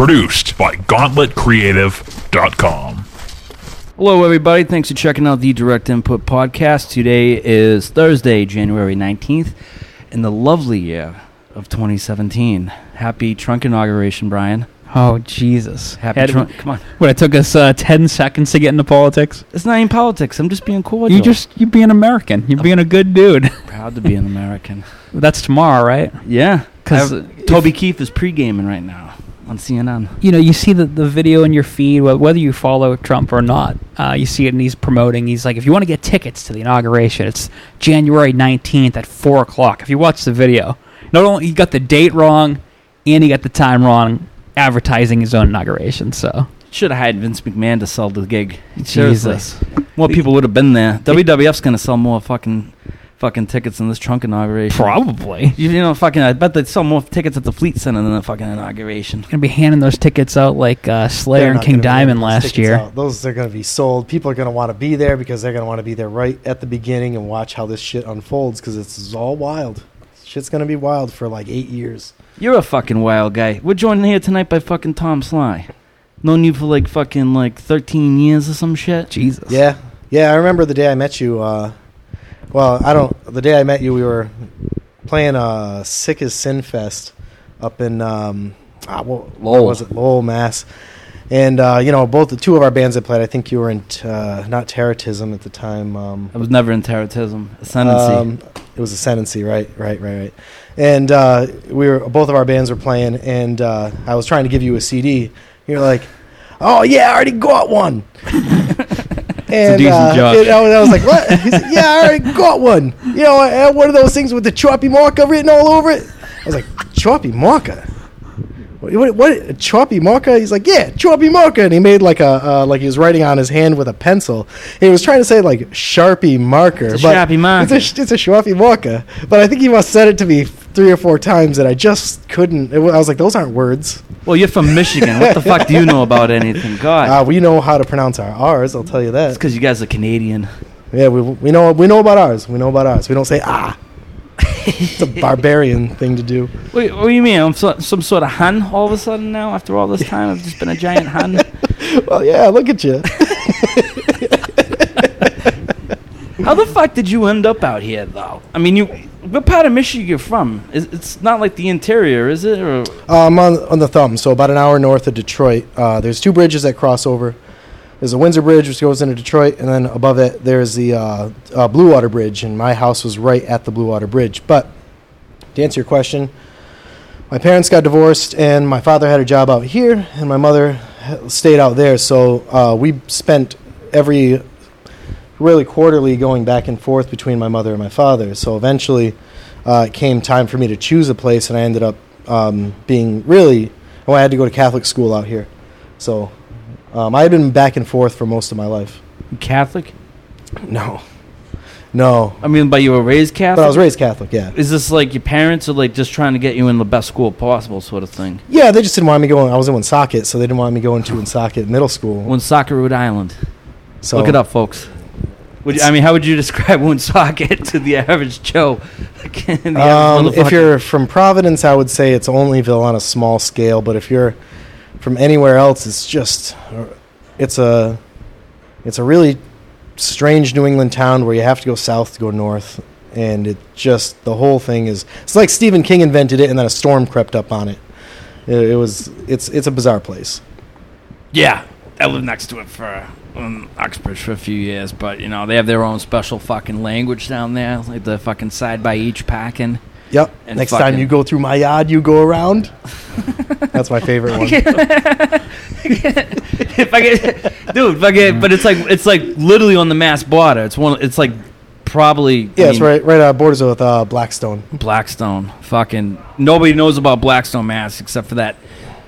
Produced by GauntletCreative.com. Hello, everybody. Thanks for checking out the Direct Input podcast. Today is Thursday, January 19th, in the lovely year of 2017. Happy trunk inauguration, Brian. Oh Jesus! Happy Had- trunk. Come on. What it took us uh, ten seconds to get into politics. It's not even politics. I'm just being cordial. You just you're being American. You're being a good dude. proud to be an American. That's tomorrow, right? Yeah. 'Cause I've- Toby Keith is pre gaming right now on CNN. You know, you see the, the video in your feed, whether you follow Trump or not. Uh, you see it, and he's promoting. He's like, if you want to get tickets to the inauguration, it's January 19th at four o'clock. If you watch the video, not only he got the date wrong, and he got the time wrong, advertising his own inauguration. So Should have hired Vince McMahon to sell the gig. Seriously. Jesus. More people would have been there. WWF's going to sell more fucking fucking tickets in this trunk inauguration. probably You, you know, fucking, I bet they'd sell more tickets at the Fleet Center than the fucking inauguration. gonna be handing those tickets out like uh, Slayer They're and not King gonna be handing Diamond those last tickets year. out. Those are going to be sold. People are going to want to be there because they're going to want to be there right at the beginning and watch how this shit unfolds because it's all wild. Shit's going to be wild for like eight years. You're a fucking wild guy. We're joined here tonight by fucking Tom Sly. Known you for like fucking like 13 years or some shit. Jesus. Yeah, yeah. I remember the day I met you. Uh, well, I don't. The day I met you, we were playing uh, Sick as Sin Fest up in um, ah, where Lowell. was it Lowell, Mass. And uh, you know, both the two of our bands that played. I think you were in t- uh, not Terrorism at the time. Um, I was never in terrorism. Ascendancy. Um, it was Ascendancy, right, right, right, right. And uh, we were both of our bands were playing, and uh, I was trying to give you a CD. You're like, "Oh yeah, I already got one." and decent uh, and I, was, I was like, "What?" He said, "Yeah, I already got one. You know, I had one of those things with the choppy marker written all over it." I was like, "Choppy marker." What, what, choppy marker? He's like, yeah, choppy marker, and he made like a uh, like he was writing on his hand with a pencil. He was trying to say like sharpie marker, It's a but Sharpie marker. It's a, it's a sharpie marker, but I think he must have said it to me three or four times, and I just couldn't. It, I was like, those aren't words. well, you're from Michigan. What the fuck do you know about anything? God. Uh, we know how to pronounce our R's. I'll tell you that. it's because you guys are Canadian. Yeah, we, we know we know about ours. We know about ours. We don't say ah. it's a barbarian thing to do. Wait, what do you mean? I'm so, some sort of Hun all of a sudden now? After all this time, I've just been a giant Hun. Well, yeah, look at you. How the fuck did you end up out here, though? I mean, you. What part of Michigan you're from? Is, it's not like the interior, is it? Or Um, on, on the thumb, so about an hour north of Detroit. Uh, there's two bridges that cross over. There's a Windsor Bridge, which goes into Detroit, and then above it, there's the uh, uh, Blue Water Bridge, and my house was right at the Blue Water Bridge. But to answer your question, my parents got divorced, and my father had a job out here, and my mother stayed out there. So uh, we spent every really quarterly going back and forth between my mother and my father. So eventually, uh, it came time for me to choose a place, and I ended up um, being really. Well, I had to go to Catholic school out here, so um, I had been back and forth for most of my life. Catholic? No, no, I mean, but you were raised Catholic. but I was raised Catholic. Yeah, Is this like your parents are like just trying to get you in the best school possible, sort of thing? yeah. They just didn't want me going. I was in Woonsocket, so they didn't want me going to Woonsocket Middle School. Woonsocket, Rhode Island. So Look it up, folks. Would you, I mean, how would you describe Woonsocket to the average Joe? The average Um, if you're from Providence, I would say it's Olneyville on a small scale. But if you're from anywhere else, it's just it's a it's a really strange New England town where you have to go south to go north, and it just the whole thing is it's like Stephen King invented it, and then a storm crept up on it. It, it was it's it's a bizarre place. Yeah, I lived next to it for um, Uxbridge for a few years, but you know they have their own special fucking language down there, like the fucking side by each packing. Yep. And Next time you go through my yard, you go around. That's my favorite one. if I get, dude, if I get, but it's like it's like literally on the Mass border. It's one. It's like probably. I Yeah, it's right right uh, borders with uh, Blackstone. Blackstone. Fucking nobody knows about Blackstone, Mass, except for that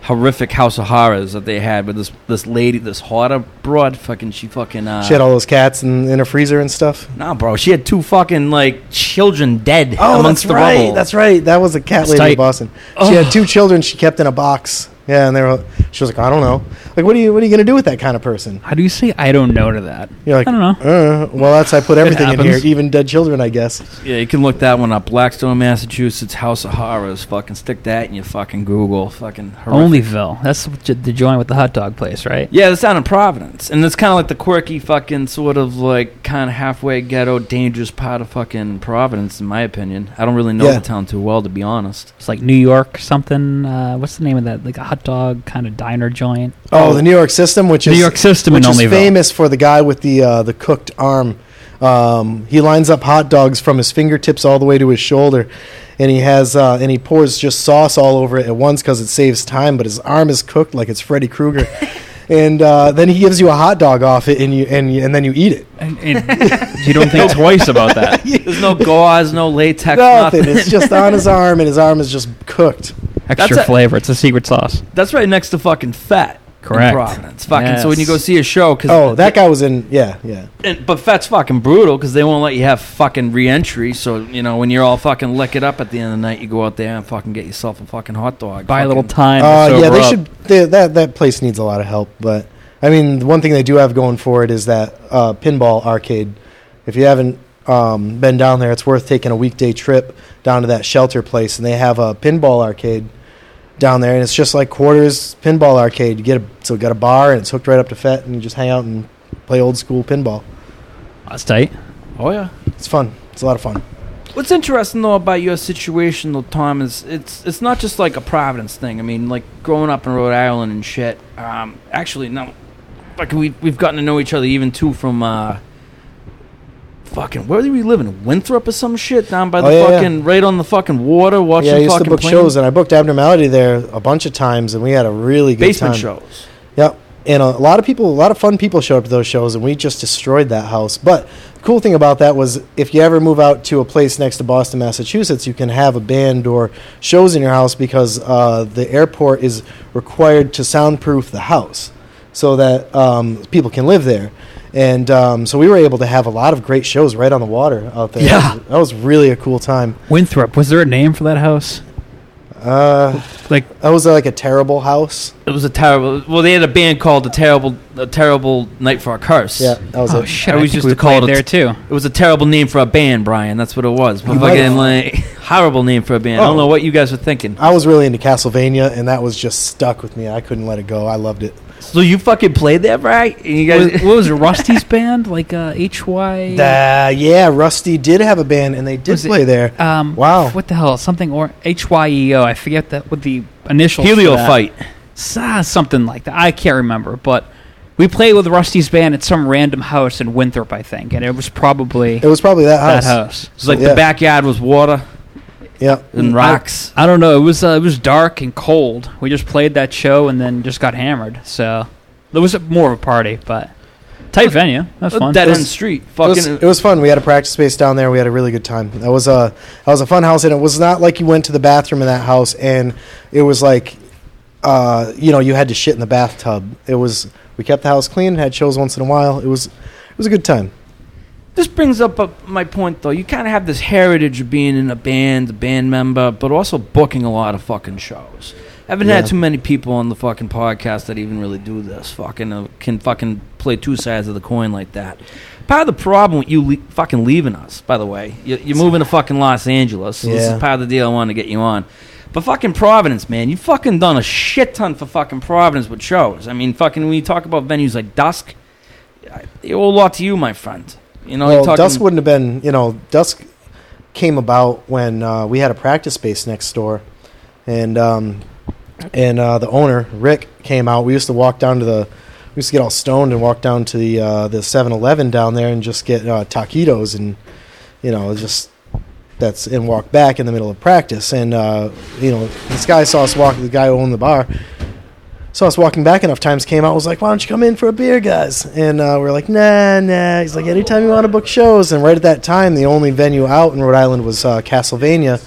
horrific House of Horrors that they had with this this lady, this hoarder broad. Fucking she fucking. Uh, She had all those cats in, in a freezer and stuff. Nah, bro. She had two fucking like children dead Oh, amongst that's the right. rubble. That's right. That was a cat That's lady tight. in Boston. Oh. She had two children she kept in a box. Yeah, and they were She was like, I don't know. Like, what are you what are you gonna do with that kind of person? How do you say I don't know to that? You're like, I don't know. Uh, well, that's I put everything in here, happens. even dead children, I guess. Yeah, you can look that one up. Blackstone, Massachusetts, House of Horrors. Fucking stick that in your fucking Google. Fucking horrific. Olneyville. That's j- the joint with the hot dog place, right? Yeah, it's down in Providence, and it's kind of like the quirky, fucking sort of like kind of halfway ghetto, dangerous part of fucking Providence, in my opinion. I don't really know Yeah. the town too well, to be honest. It's like New York something. Uh, what's the name of that? Like a hot dog kind of diner joint. Oh, the New York system, which New is York system which in is Olneyville. famous for the guy with the uh, the cooked arm. Um, he lines up hot dogs from his fingertips all the way to his shoulder, and he has uh, and he pours just sauce all over it at once because it saves time. But his arm is cooked like it's Freddy Krueger, and uh, then he gives you a hot dog off it, and you and you, and then you eat it. And, and you don't think twice about that. There's no gauze, no latex, Nothing. nothing. It's just on his arm, and his arm is just cooked. Extra That's a- flavor. It's a secret sauce. That's right next to fucking Fete. Correct. Providence. Fucking. So when you go see a show, cause Oh, that guy was in. Yeah, yeah. And, but Fete's fucking brutal because they won't let you have fucking re-entry. So you know when you're all fucking lick it up at the end of the night, you go out there and fucking get yourself a fucking hot dog. Buy a little time. to Uh, yeah, they up. should. They, that that place needs a lot of help, but I mean, the one thing they do have going for it is that uh, pinball arcade. If you haven't um, been down there, it's worth taking a weekday trip down to that shelter place, and they have a pinball arcade down there, and it's just like quarters pinball arcade. You get a so got a bar, and it's hooked right up to Fete, and you just hang out and play old school pinball. That's tight. Oh yeah. It's fun. It's a lot of fun. What's interesting though about your situation, though, Tom, is it's it's not just like a Providence thing. I mean, like growing up in Rhode Island and shit. Um, actually, no, like we we've gotten to know each other even too from uh, fucking where do we live in Winthrop or some shit down by the Oh, yeah, yeah. fucking right on the fucking water watching yeah, I used to book planes. shows, and I booked Abnormality there a bunch of times, and we had a really good basement time. shows. Yep. And a lot of people, a lot of fun people showed up to those shows, and we just destroyed that house. But the cool thing about that was if you ever move out to a place next to Boston, Massachusetts, you can have a band or shows in your house because uh, the airport is required to soundproof the house so that um, people can live there. And um, so we were able to have a lot of great shows right on the water out there. Yeah. That was, that was really a cool time. Winthrop. Was there a name for that house? Uh, Like that was uh, like a terrible house. It was a terrible. Well, they had a band called the Terrible, a Terrible Night for a Curse. Yeah, that was oh it. shit! I I was think used we to call it a there too. It was a terrible name for a band, Brian. That's what it was. But fucking like horrible name for a band. I don't Oh. know what you guys were thinking. I was really into Castlevania, and that was just stuck with me. I couldn't let it go. I loved it. So you fucking played that, right? And you What, guys, what was it? Rusty's band? Like uh, HY. Uh, yeah, Rusty did have a band, and they did Was it- play there. Um, Wow. What the hell? Something or HYEO. I forget that what the initials. for Helio fight. S- ah, something like that. I can't remember, but we played with Rusty's band at some random house in Winthrop, I think, and it was probably It was probably that house. that house. house. It was like Yeah. the backyard was water Yeah. and rocks. I don't know. It was uh, it was dark and cold. We just played that show and then just got hammered. So it was more of a party, but tight venue. That was fun. Dead It was- end street. It was, Fucking. it was fun. We had a practice space down there. We had a really good time. That was a that was a fun house, and it was not like you went to the bathroom in that house and it was like, uh, you know, you had to shit in the bathtub. It was we kept the house clean, had shows once in a while. It was it was a good time. This brings up uh, my point, though. You kind of have this heritage of being in a band, a band member, but also booking a lot of fucking shows. I haven't had too many people on the fucking podcast that even really do this. Fucking uh, can fucking play two sides of the coin like that. Part of the problem with you le- fucking leaving us, by the way, you, you're moving to fucking Los Angeles. So This is part of the deal I wanted to get you on. But fucking Providence, man, you fucking done a shit ton for fucking Providence with shows. I mean, fucking when you talk about venues like Dusk, I- owe a lot to you, my friend. You know, well, Dusk wouldn't have been, you know, Dusk came about when uh, we had a practice space next door, and um, and uh, the owner Rick came out. We used to walk down to the, we used to get all stoned and walk down to the uh, the Seven Eleven down there and just get uh, taquitos and, you know, just that's and walk back in the middle of practice. And uh, you know, this guy saw us walk. The guy who owned the bar saw was walking back enough times. Came out I was like, "Why don't you come in for a beer, guys?" And uh, we're like, "Nah, nah." He's like, "Anytime you want to book shows." And right at that time, the only venue out in Rhode Island was uh, Castlevania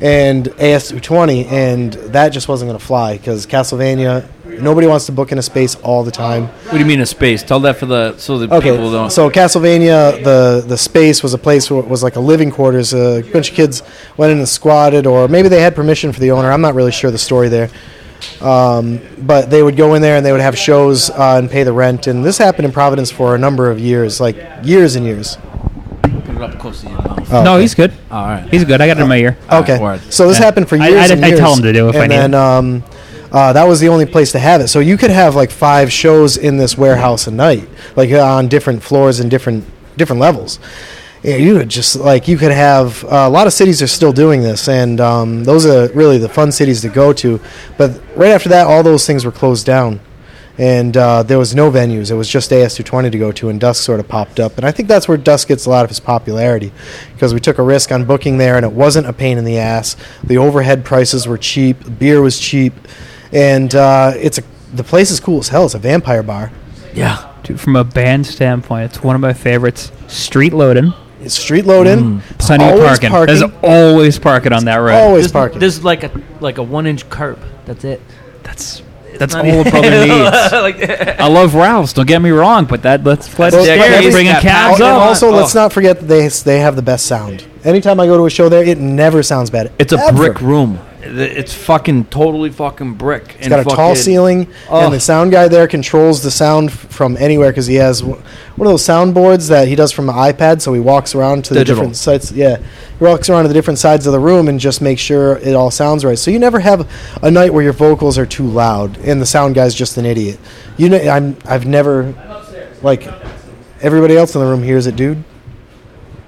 and AS220, and that just wasn't going to fly because Castlevania. Nobody wants to book in a space all the time. What do you mean a space? Tell that for the so the Okay, people don't. so Castlevania, the the space was a place where it was like a living quarters. A bunch of kids went in and squatted, or maybe they had permission for the owner. I'm not really sure the story there. Um, but they would go in there and they would have shows uh, and pay the rent. And this happened in Providence for a number of years, like years and years. Put it up close to your mouth. Oh, no, okay. he's good. All right. He's good. I got it in my ear. Okay, word. so this Yeah. happened for years. I- and I tell him to do if I and need then um, uh, that was the only place to have it. So you could have like five shows in this warehouse a night, like on different floors and different different levels. Yeah, you would just like you could have uh, a lot of cities are still doing this, and um, those are really the fun cities to go to. But right after that, all those things were closed down, and uh, there was no venues. It was just AS220 to go to, and Dusk sort of popped up. And I think that's where Dusk gets a lot of his popularity because we took a risk on booking there, and it wasn't a pain in the ass. The overhead prices were cheap, beer was cheap, and uh, it's a the place is cool as hell. It's a vampire bar. Yeah. Dude, from a band standpoint, it's one of my favorites. Street loading, It's street loading, plenty of parking. parking. There's always parking on that road. Always There's, parking. there's like a like a one inch curb. That's it. That's that's all a even- brother needs. like, I love Ralph's. Don't get me wrong, but that let's let's Well, stairs, but every- bringing that cabs pack- and up. also, Oh. let's not forget that they they have the best sound. Anytime I go to a show there, it never sounds bad. it's a Ever. brick room. It's fucking totally fucking brick. It's got a tall ceiling, Oh. and the sound guy there controls the sound from anywhere because he has one of those sound boards that he does from an iPad. So he walks around to the Digital. different sites. Yeah, he walks around to the different sides of the room and just makes sure it all sounds right. So you never have a night where your vocals are too loud and the sound guy's just an idiot. You know, I'm I've never like everybody else in the room hears it, dude.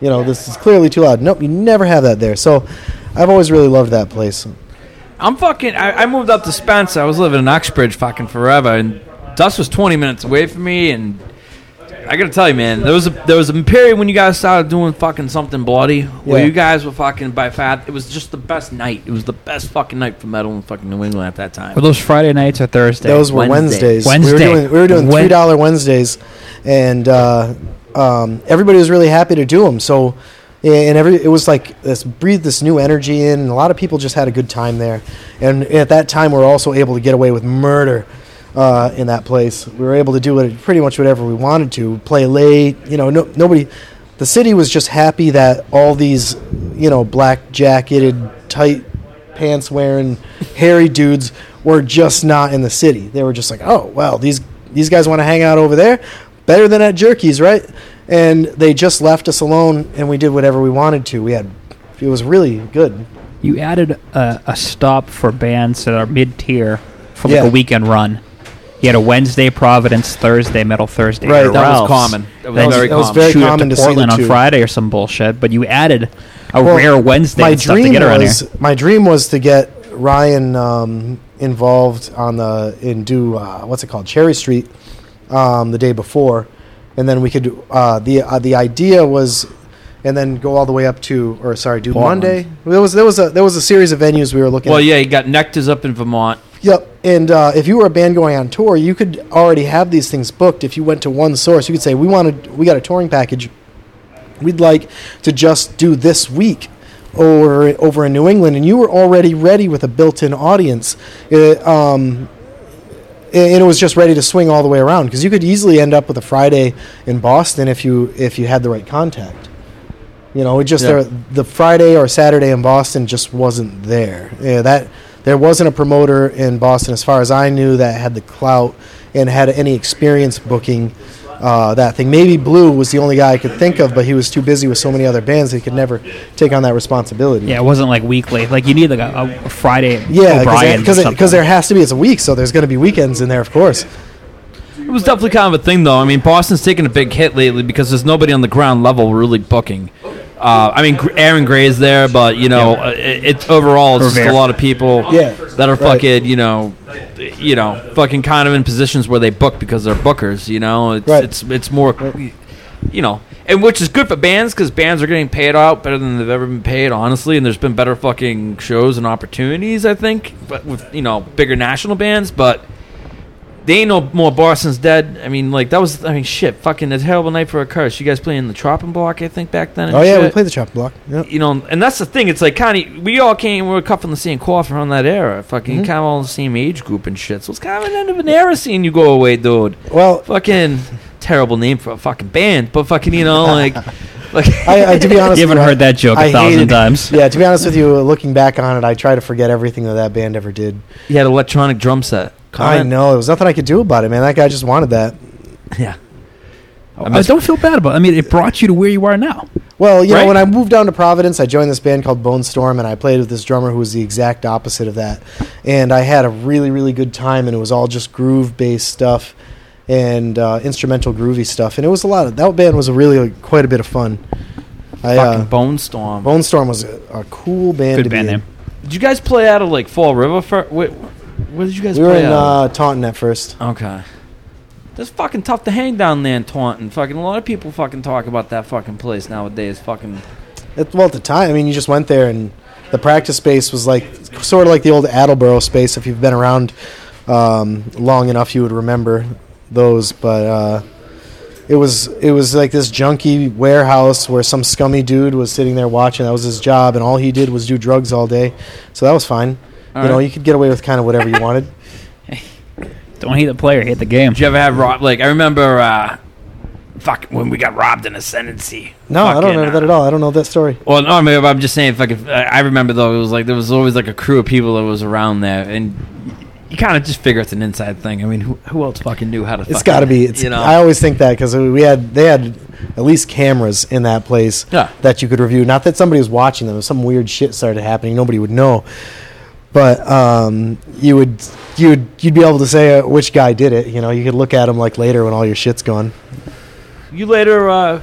You know, this is clearly too loud. Nope, you never have that there. So I've always really loved that place. I'm fucking. I, I moved up to Spencer. I was living in Uxbridge fucking forever, and Dusk was 20 minutes away from me. And I gotta tell you, man, there was a there was a period when you guys started doing fucking something bloody, where Yeah. you guys were fucking by fat. It was just the best night. It was the best fucking night for metal in fucking New England at that time. Were those Friday nights or Thursday? Those were Wednesday. Wednesdays. We were doing, we were doing Wed- three dollar Wednesdays, and uh, um, everybody was really happy to do them. So, and every it was like this breathed this new energy in. And a lot of people just had a good time there. And at that time, we were also able to get away with murder. Uh, in that place, we were able to do it pretty much whatever we wanted to. Play late, you know. No, nobody, the city was just happy that all these, you know, black jacketed, tight pants wearing hairy dudes were just not in the city. They were just like, oh well, these these guys want to hang out over there, better than at Jerky's, right? And they just left us alone, and we did whatever we wanted to. We had it was really good. You added a, a stop for bands that are mid tier for like Yeah. a weekend run. You had a Wednesday Providence, Thursday Metal Thursday. Right, at that was common. That was Then very you that was common. very shoot up common to to see Portland on. Friday or some bullshit, but you added a Well, rare Wednesday my and stuff to dream get around here. was my dream was to get Ryan um, involved on the and do uh, what's it called Cherry Street um, the day before, and then we could uh, the uh, the idea was. And then go all the way up to, or sorry, do Portland. Monday. There was there was a there was a series of venues we were looking. At. Well, at. yeah, you got Nectar's up in Vermont. Yep. And uh, if you were a band going on tour, you could already have these things booked. If you went to one source, you could say, "We wanted, we got a touring package. We'd like to just do this week over over in New England," and you were already ready with a built-in audience. It, um, and it was just ready to swing all the way around because you could easily end up with a Friday in Boston if you if you had the right contact. You know, it just Yeah. there, the Friday or Saturday in Boston just wasn't there. Yeah, that there wasn't a promoter in Boston, as far as I knew, that had the clout and had any experience booking uh, that thing. Maybe Blue was the only guy I could think of, but he was too busy with so many other bands that he could never take on that responsibility. Yeah, it wasn't like weekly. Like you need like a, a Friday. Yeah, O'Brien's or because there has to be. It's a week, so there's going to be weekends in there, of course. It was definitely kind of a thing, though. I mean, Boston's taken a big hit lately because there's nobody on the ground level really booking. Uh, I mean, Gr- Aaron Gray's there, but you know, uh, it, it's overall it's just a lot of people Yeah, that are right. fucking, you know, you know, fucking kind of in positions where they book because they're bookers. You know, it's Right. it's it's more, you know, and which is good for bands because bands are getting paid out better than they've ever been paid, honestly. And there's been better fucking shows and opportunities, I think, but with you know bigger national bands, but. They ain't no more Boston's dead. I mean, like that was. I mean, shit. Fucking a terrible night for a curse. You guys playing the Chopping Block, I think, back then. and Oh yeah, we played the chopping block. Yep. You know, and that's the thing. It's like kind of we all came. We were cut from the same cloth around that era. Fucking Mhm. kind of all the same age group and shit. So it's kind of an end of an era seeing you go away, dude. Well, Fucking terrible name for a fucking band, but fucking you know like Like, I, I, to be honest, You haven't with heard that joke a I thousand hated- times. Yeah, to be honest with you, looking back on it, I try to forget everything that that band ever did. he had electronic drum set. I know there was nothing I could do about it, man. That guy just wanted that. Yeah. I don't feel bad about. it. I mean, it brought you to where you are now. Well, you Right? know, when I moved down to Providence, I joined this band called Bone Storm, and I played with this drummer who was the exact opposite of that. And I had a really, really good time, and it was all just groove based stuff and uh, instrumental groovy stuff. And it was a lot of that band was a really quite a bit of fun. I, Fucking uh, Bone Storm. Bone Storm was a, a cool band. Good to band be in. name. Did you guys play out of like Fall River? For, wait, where did you guys We were play in out? uh, Taunton at first. okay. It's fucking tough to hang down there in Taunton. Fucking a lot of people fucking talk about that fucking place nowadays. Fucking It, well, at the time, I mean, you just went there, and the practice space was like sort of like the old Attleboro space. If you've been around um, long enough, you would remember those. But uh, it was it was like this junky warehouse where some scummy dude was sitting there watching. That was his job, and all he did was do drugs all day. So that was fine. All you know, right. you could get away with kind of whatever you wanted. Don't hate the player, hate the game. Did you ever have rob? Like I remember, uh, fuck when we got robbed in Ascendancy. No, I don't Fucking, remember uh, that at all. I don't know that story. Well, no, maybe I'm just saying. Fucking, I I remember though. It was like there was always like a crew of people that was around there, and you kind of just figure it's an inside thing. I mean, who, who else fucking knew how to? It's fucking- got to be. It's, you know. I always think that because we had they had at least cameras in that place Yeah. that you could review. Not that somebody was watching them. If some weird shit started happening, nobody would know. But um, you would you would you'd be able to say uh, which guy did it. You know, you could look at him like later when all your shit's gone. you later, uh,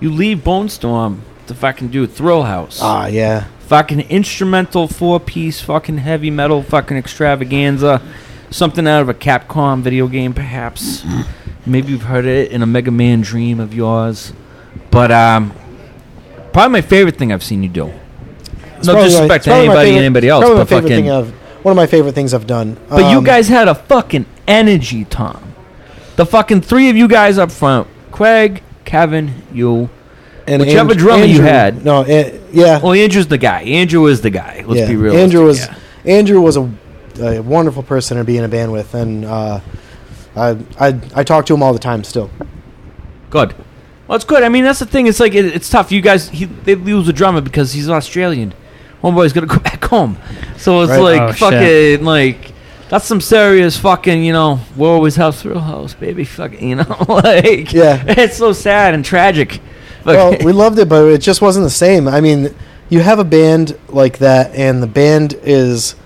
you leave Bone Storm to fucking do Thrill House. Ah, yeah. fucking instrumental four piece fucking heavy metal fucking extravaganza something out of a capcom video game perhaps maybe you've heard it in a mega man dream of yours but um probably my favorite thing i've seen you do It's no disrespect to probably my anybody and favorite- anybody else probably my but favorite fucking thing I've, one of my favorite things I've done. but you Um, guys had a fucking energy tom the fucking three of you guys up front craig kevin you and whichever drummer you Andrew- had. No, eh, yeah. well andrew's the guy andrew is the guy let's yeah. be real Andrew was Andrew was a, a wonderful person to be in a band with, and uh, I, I I talk to him all the time still. Good. Well, it's good. I mean, that's the thing. It's like it, it's tough. You guys, he, they lose a drummer because he's Australian. Homeboy's gonna go back home. So it's Right. like Oh, fucking shit. like that's some serious fucking. You know, we always have real house, baby. Fucking, you know, like Yeah. it's so sad and tragic. well, Fucking- we loved it, but it just wasn't the same. I mean, you have a band like that, and the band is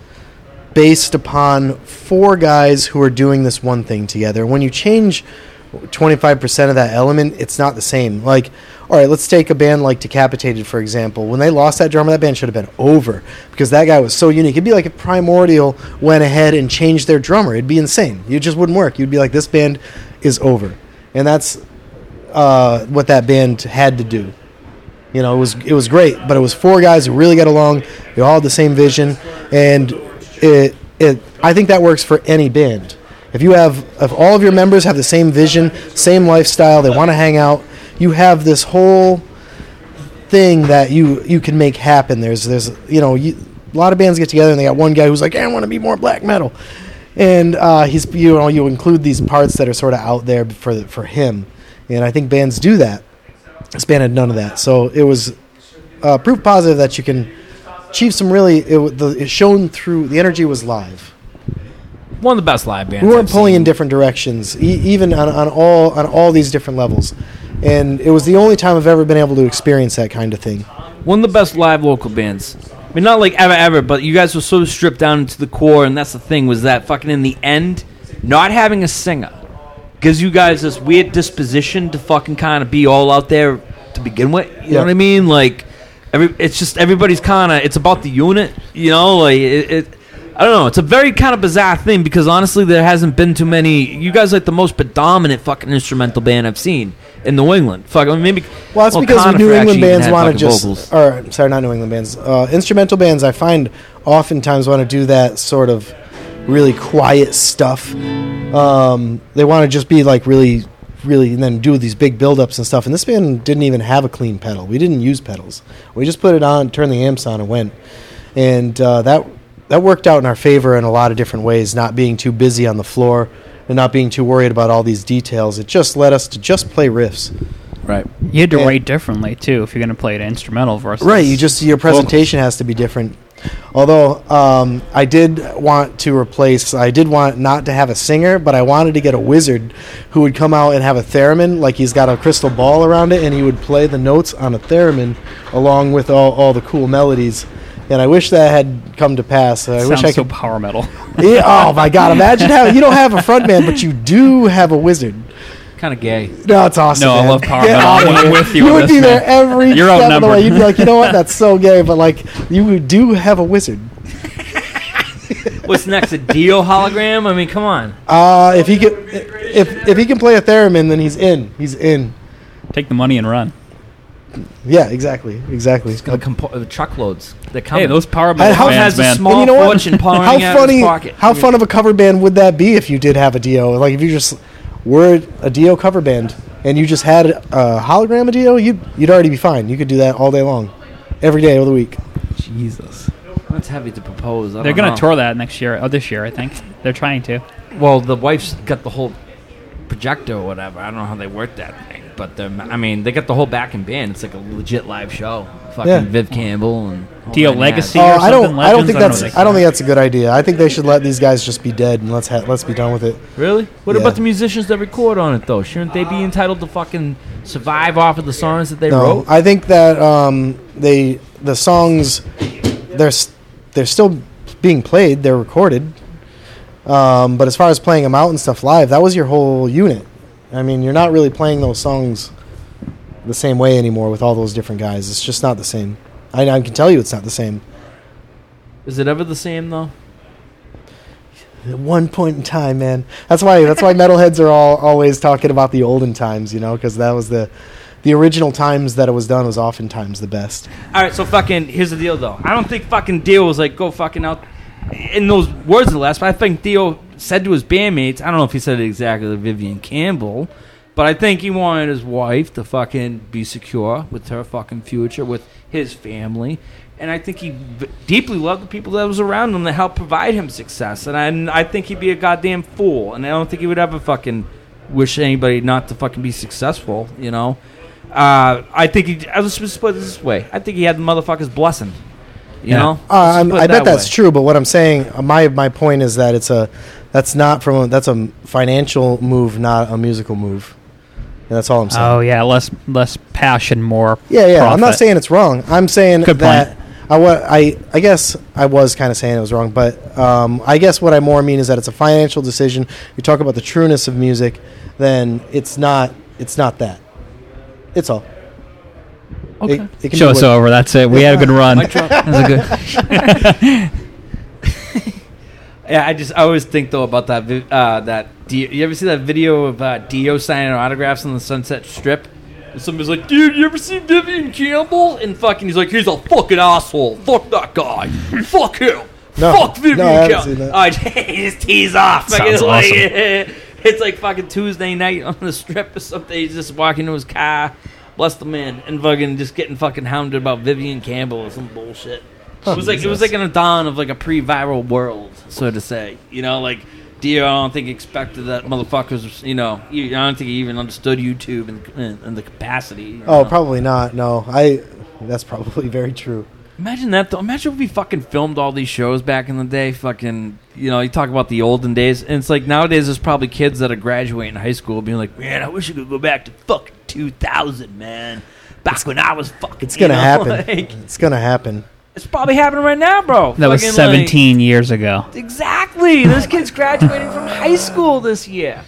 based upon four guys who are doing this one thing together. When you change 25% of that element, it's not the same. Like, all right, let's take a band like Decapitated, for example. When they lost that drummer, that band should have been over because that guy was so unique. It'd be like if Primordial went ahead and changed their drummer. It'd be insane. It just wouldn't work. You'd be like, this band is over. And that's uh, what that band had to do. You know, it was it was great, but it was four guys who really got along. They all had the same vision, and it it I think that works for any band. If you have if all of your members have the same vision, same lifestyle, they want to hang out, you have this whole thing that you you can make happen. There's there's you know you, a lot of bands get together and they got one guy who's like I want to be more black metal, and uh, he's you know you include these parts that are sort of out there for for him, and I think bands do that. This band had none of that, so it was uh, proof positive that you can achieve some really. It, the, it shone through. The energy was live. One of the best live bands. We weren't I've pulling seen. in different directions, e- even on, on all on all these different levels, and it was the only time I've ever been able to experience that kind of thing. one of the best live local bands. I mean, not like ever, ever, but you guys were so stripped down into the core, and that's the thing was that fucking in the end, not having a singer gives you guys this weird disposition to fucking kind of be all out there to begin with. You Yeah. know what I mean? Like, every it's just everybody's kind of it's about the unit. You know, like it. it I don't know. It's a very kind of bizarre thing because honestly, there hasn't been too many. You guys like the most predominant fucking instrumental band I've seen in New England. Fuck, I mean, maybe. Well, that's because Conifer New England bands want to just, vocals. or sorry, not New England bands, uh, instrumental bands. I find oftentimes want to do that sort of really quiet stuff. Um, they want to just be like really, really, and then do these big build-ups and stuff. And this band didn't even have a clean pedal. We didn't use pedals. We just put it on, turned the amps on, and went. And uh, that that worked out in our favor in a lot of different ways. Not being too busy on the floor and not being too worried about all these details. It just led us to just play riffs. Right. You had to Yeah. write differently too if you're going to play an instrumental versus Right, you just your presentation has to be different. Although um, I did want to replace, I did want not to have a singer, but I wanted to get a wizard who would come out and have a theremin, like he's got a crystal ball around it, and he would play the notes on a theremin along with all, all the cool melodies. And I wish that had come to pass. I Sounds wish I so could. power metal. Yeah, oh my god! Imagine how you don't have a frontman, but you do have a wizard. Kind of gay. No, it's awesome. No, I love power Get metal. out I'm with you You would this, be there man. every You're step of the way. You'd be like, you know what? That's so gay, but like, you do have a wizard. What's next? A Dio hologram? I mean, come on. Uh, if he can, if if he can play a theremin, then he's in. He's in. Take the money and run. Yeah, exactly, exactly. It's gonna compo- uh, truckloads. They're coming. Hey, those power And metal how- fans, has a small And you know what? fortune pouring How out of funny? his pocket. How fun of a cover band would that be if you did have a Dio? Like if you just were a Dio cover band and you just had a hologram of Dio, you'd you'd already be fine. You could do that all day long, every day of the week. Jesus. That's heavy to propose. I They're don't going know. to tour that next year. Oh, this year, I think. They're trying to. Well, the wife's got the whole projector or whatever. I don't know how they work that thing, but they're, I mean, they got the whole back and band. It's like a legit live show. Fucking Yeah. Viv Campbell and whole Dio Legacy. yards. or Oh, I don't. something, I don't Legends? think I don't that's. I don't think that's a good idea. I think they should let these guys just be dead and let's ha- let's be done with it. Really? What Yeah. about the musicians that record on it though? Shouldn't they be entitled to fucking survive off of the songs that they No, wrote? I think that um, they the songs they're s- they're still being played. They're recorded. Um, but as far as playing them out and stuff live, that was your whole unit. I mean, you're not really playing those songs the same way anymore with all those different guys. It's just not the same. I, I can tell you it's not the same. Is it ever the same though? At one point in time, man. That's why. That's why metalheads are all always talking about the olden times, you know, because that was the the original times that it was done was oftentimes the best. All right, so fucking here's the deal though. I don't think fucking Dio was like go fucking out in those words of the last, but I think Dio said to his bandmates. I don't know if he said it exactly to Vivian Campbell, but I think he wanted his wife to fucking be secure with her fucking future with his family. And I think he v- deeply loved the people that was around him that helped provide him success. And I, and I think he'd be a goddamn fool. And I don't think he would ever fucking wish anybody not to fucking be successful. You know, uh, I think he. I was just put it this way. I think he had the motherfucker's blessing. You Yeah. know, Uh, I'm, put it I bet that's way. true, but what I'm saying, uh, my my point is that it's a that's not from a, that's a financial move, not a musical move. And that's all I'm saying. Oh yeah, less less passion, more. yeah, yeah. I'm not saying it's wrong. I'm saying Good that point. I wa- I I guess I was kind of saying it was wrong, but um, I guess what I more mean is that it's a financial decision. You talk about the trueness of music, then it's not it's not that. It's all. Okay. It, it Show us over. That's it. We had a good run. Mic. That was a good. Yeah, I just I always think though about that vi- uh, that Dio, you ever see that video of uh, Dio signing autographs on the Sunset Strip? And somebody's like, "Dude, you ever see Vivian Campbell?" And fucking, he's like, "He's a fucking asshole. Fuck that guy. Fuck him. No. Fuck Vivian No, I Campbell." I just tease off. Sounds like, awesome. it's like fucking Tuesday night on the strip or something. He's just walking to his car, bless the man, and fucking just getting fucking hounded about Vivian Campbell or some bullshit. It was like it was like in a dawn of like a pre-viral world, so to say. You know, like Dio, I don't think expected that motherfuckers. You know, I don't think he even understood YouTube and, and, and the capacity. you Oh, probably not. No, I. That's probably very true. Imagine that though. Imagine if we fucking filmed all these shows back in the day. Fucking, you know, you talk about the olden days, and it's like nowadays there's probably kids that are graduating high school being like, "Man, I wish I could go back to fucking 2000, man. Back when I was fucking." It's gonna you know, happen. like- it's gonna happen. it's probably happening right now, bro. That was Fucking, 17 years ago. Exactly. This kid's graduating from high school this year.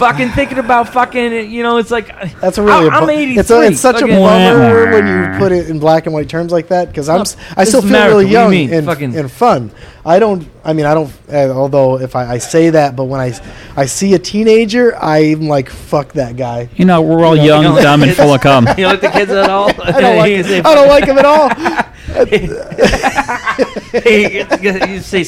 Fucking thinking about fucking, you know, it's like That's a really. I, am bu- 83. It's, a, it's such Fucking- a bummer when you put it in black and white terms like that because I'm. s- I this still is feel America. really What do you young and, Fucking- and fun. I don't. I mean, I don't. Uh, although if I, I say that, but when I I see a teenager, I'm like, fuck that guy. You know, we're all You know, young, dumb, and full of cum. You don't like the kids at all? I don't like. I don't like him at all. Hey, you, get- you say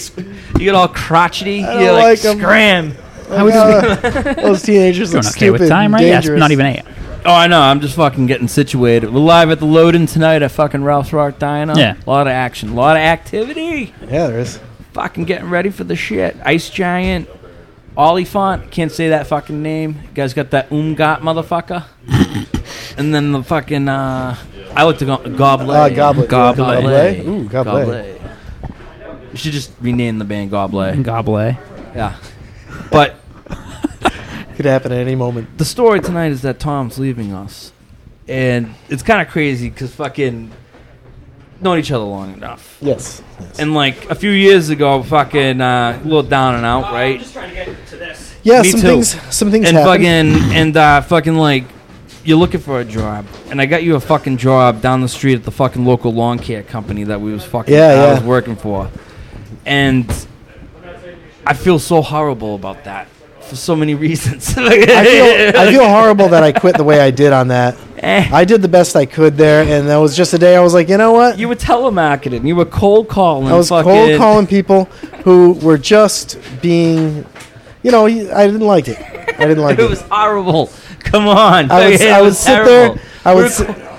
you get all crotchety. I You're don't like, like 'em. scram. How would those teenagers Doing look okay stupid. with time, right? Yeah, it's dangerous. not even eight. Oh, I know. I'm just fucking getting situated. We're live at the Loading tonight at fucking Ralph's Rock Diner. Yeah. A lot of action, a lot of activity. Yeah, there is. Fucking getting ready for the shit. Ice Giant, Olifant. Can't say that fucking name. You guys got that Umgot motherfucker. and then the fucking uh, I like to go goblet. Uh, goblet. Goblet. Goblet. Ooh, goblet. You should just rename the band Goblet. Goblet. Yeah. But Could happen at any moment. the story tonight is that Tom's leaving us, and it's kind of crazy because fucking known each other long enough. Yes. yes. And like a few years ago, fucking uh, a little down and out, right? I'm just trying to get to this. yeah, me some too. things. Some things and happen. fucking and uh, fucking like you're looking for a job, and I got you a fucking job down the street at the fucking local lawn care company that we was fucking Yeah, I yeah. was working for, and I feel so horrible about that for so many reasons. I feel, I feel horrible that I quit the way I did on that. Eh. I did the best I could there, and that was just a day I was like, you know what? you were telemarketing, you were cold calling. I was cold calling people who were just being, you know, I didn't like it. I didn't like It it. was horrible. Come on, I would, I would sit terrible. there. I would,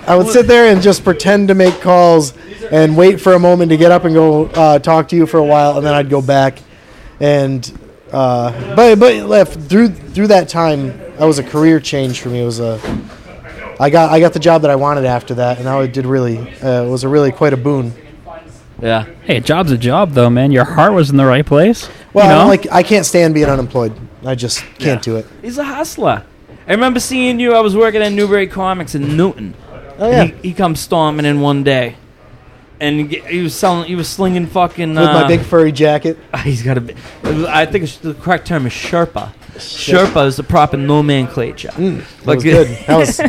I would sit there and just pretend to make calls and wait for a moment to get up and go uh, talk to you for a while, and then I'd go back. And uh, but but left through through that time, that was a career change for me. It was a I got I got the job that I wanted after that, and that did really uh, it was a really quite a boon. Yeah. Hey, a job's a job, though, man. Your heart was in the right place. Well, you know? I'm like I can't stand being unemployed. I just can't do it. He's a hustler. I remember seeing you. I was working at Newbury Comics in Newton. Oh yeah, he, he comes storming in one day, and he, he was selling. He was slinging fucking. with uh, my big furry jacket. He's got a. bi- I think it's, the correct term is Sherpa. Sherpa is the proper nomenclature. That Like- was good. That was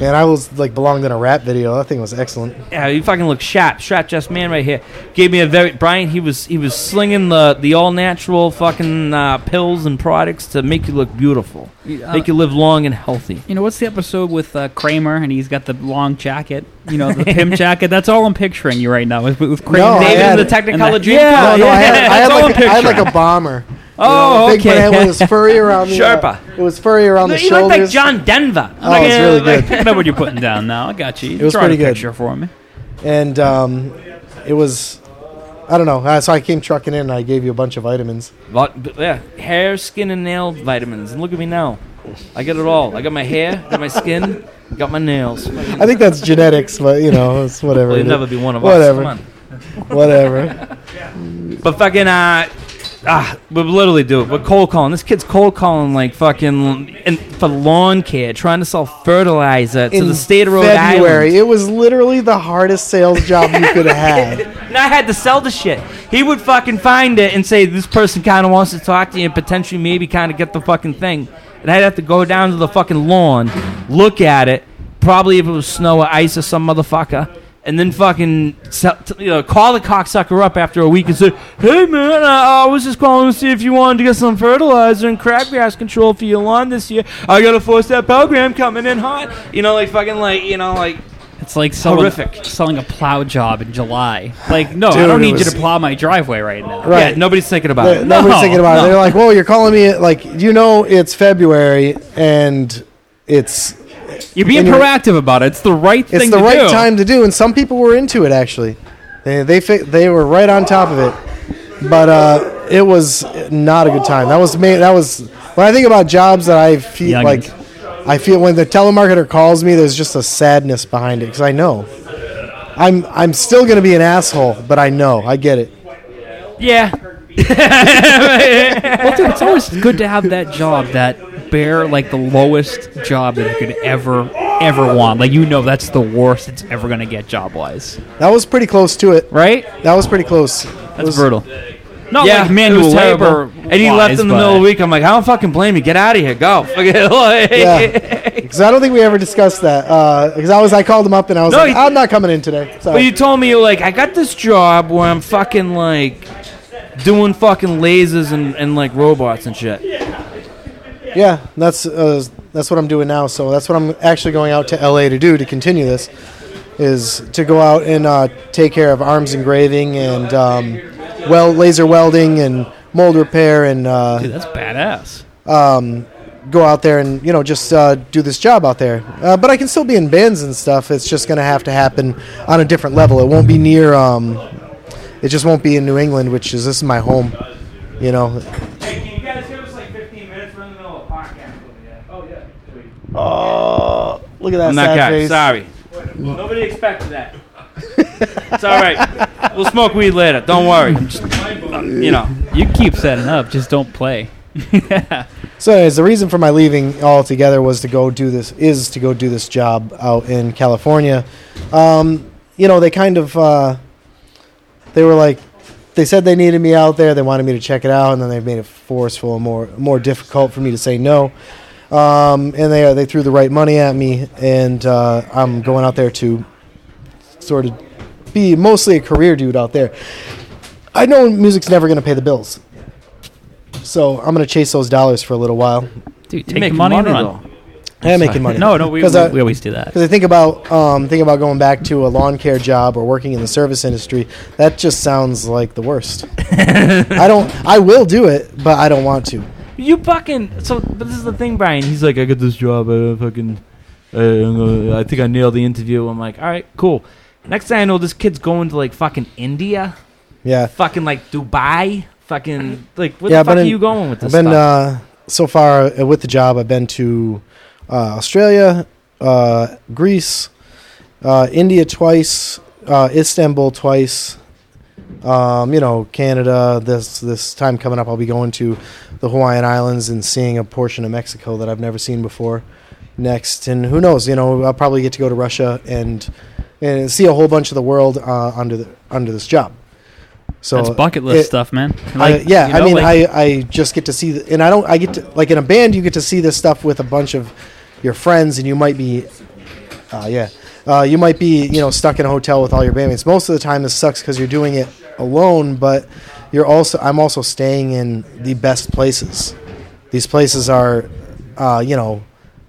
man. I was like belonged in a rap video. That thing was excellent. Yeah, you fucking look sharp, sharp chest man right here. Gave me a very Brian. He was he was slinging the the all natural fucking uh, pills and products to make you look beautiful, Uh, make you live long and healthy. You know what's the episode with uh, Kramer and he's got the long jacket, you know, the pimp jacket. That's all I'm picturing you right now with, with Kramer. No, I David had in the it. Technicolor And that- yeah, no, no, I had, I had That's all I'm like I had like a bomber. Oh, big okay. man with his furry around the uh, it was furry around the you look like. John Denver. Oh, it's really good. I know what you're putting down now. I got you. It was Draw pretty a good. picture for me. and um, it was I don't know. Uh, so I came trucking in. and I gave you a bunch of vitamins. Lot- yeah, hair, skin, and nail vitamins. And look at me now. I got it all. I got my hair, got my skin, got my nails. I think that's genetics, but you know, it's whatever. Well, you'll it never be one of Whatever. us. Come on. Whatever. But fucking uh, ah, we literally do it. We're cold calling. This kid's cold calling like fucking in, for lawn care, trying to sell fertilizer to In the state of Rhode February, Island. it was literally the hardest sales job you could have had. And I had to sell the shit. He would fucking find it and say this person kind of wants to talk to you and potentially maybe kind of get the fucking thing. And I'd have to go down to the fucking lawn, look at it, probably if it was snow or ice or some motherfucker, and then fucking sell, t- you know, call the cocksucker up after a week and say, "Hey man, I, I was just calling to see if you wanted to get some fertilizer and crabgrass control for your lawn this year. I got a four-step program coming in hot. You know, like fucking like you know like." It's like selling, Horrific. selling a plow job in July. Like, no, I don't it need you to plow my driveway right now. Right. Yeah, nobody's thinking about They- it. Nobody's No, thinking about no. it. They're like, "Whoa, you're calling me like you know it's February and it's You're being And you're- proactive about it. It's the right it's the to right do. time to do." And some people were into it actually. They they fi- they were right on top of it, but uh, it was not a good time. That was ma- that was when I think about jobs that I feel Youngins. like I feel when the telemarketer calls me, there's just a sadness behind it because I know. I'm I'm still gonna be an asshole, but I know I get it. Yeah. Well, dude, it's always good to have that job, that bare, like the lowest job that you could ever, ever want. Like, you know, that's the worst it's ever going to get job wise. That was pretty close to it. Right? That was pretty close. It That's was- brutal. Not yeah, like manual was terrible. labor. And he left in the middle of the week. I'm like, I don't fucking blame you. Get out of here. Go. Yeah. Because I don't think we ever discussed that. Uh, because I was, I called him up and I was No, like, you- I'm not coming in today. Sorry. But you told me you're like, I got this job where I'm fucking like doing fucking lasers and, and like robots and shit. Yeah, that's uh, that's what I'm doing now. So that's what I'm actually going out to LA to do to continue this. Is to go out and uh, take care of arms engraving and um, well laser welding and mold repair and uh, Dude, that's badass. um, go out there and you know just uh, do this job out there. Uh, but I can still be in bands and stuff. It's just going to have to happen on a different level. It won't be near. Um, it just won't be in New England, which is this is my home. You know. Hey, can you guys give us like 15 minutes? We're in the middle of a podcast over here. Oh. Look at that I'm that sad guy. face. Sorry. Nobody expected that. it's all right. We'll smoke weed later. Don't worry. I'm just, you know. You keep setting up, just don't play. So, anyways, the reason for my leaving altogether was to go do this is to go do this job out in California. Um, you know, they kind of uh, they were like they said they needed me out there. They wanted me to check it out, and then they made it forceful and more more difficult for me to say no. Um, and they they threw the right money at me, and uh, I'm going out there to sort of be mostly a career dude out there. I know music's never going to pay the bills. So I'm gonna chase those dollars for a little while. Dude, You take the make money, money, and run. I am making money. No, no, we, 'Cause we, I- we always do that. Because I think about um, think about going back to a lawn care job or working in the service industry. That just sounds like the worst. I don't. I will do it, but I don't want to. You fucking. So, but this is the thing, Brian. He's like, I got this job. I fucking. Uh, I think I nailed the interview. I'm like, all right, cool. Next thing I know, this kid's going to like fucking India, Yeah. fucking like Dubai, fucking like where Yeah, the I've fuck been are in- you going with this I've been stuff? uh, so far uh, with the job. I've been to uh, Australia, uh, Greece, uh, India twice, uh, Istanbul twice. Um, you know, Canada. This this time coming up, I'll be going to the Hawaiian Islands and seeing a portion of Mexico that I've never seen before. Next, and who knows? You know, I'll probably get to go to Russia and and see a whole bunch of the world uh, under the under this job. So That's bucket list it- stuff, man. I- yeah, you I mean, like- I, I just get to see, the, and I don't, I get to, like in a band, you get to see this stuff with a bunch of your friends, and you might be, uh, yeah, uh, you might be, you know, stuck in a hotel with all your bandmates. Most of the time, this sucks because you're doing it alone, but you're also, I'm also staying in the best places. These places are, uh, you know,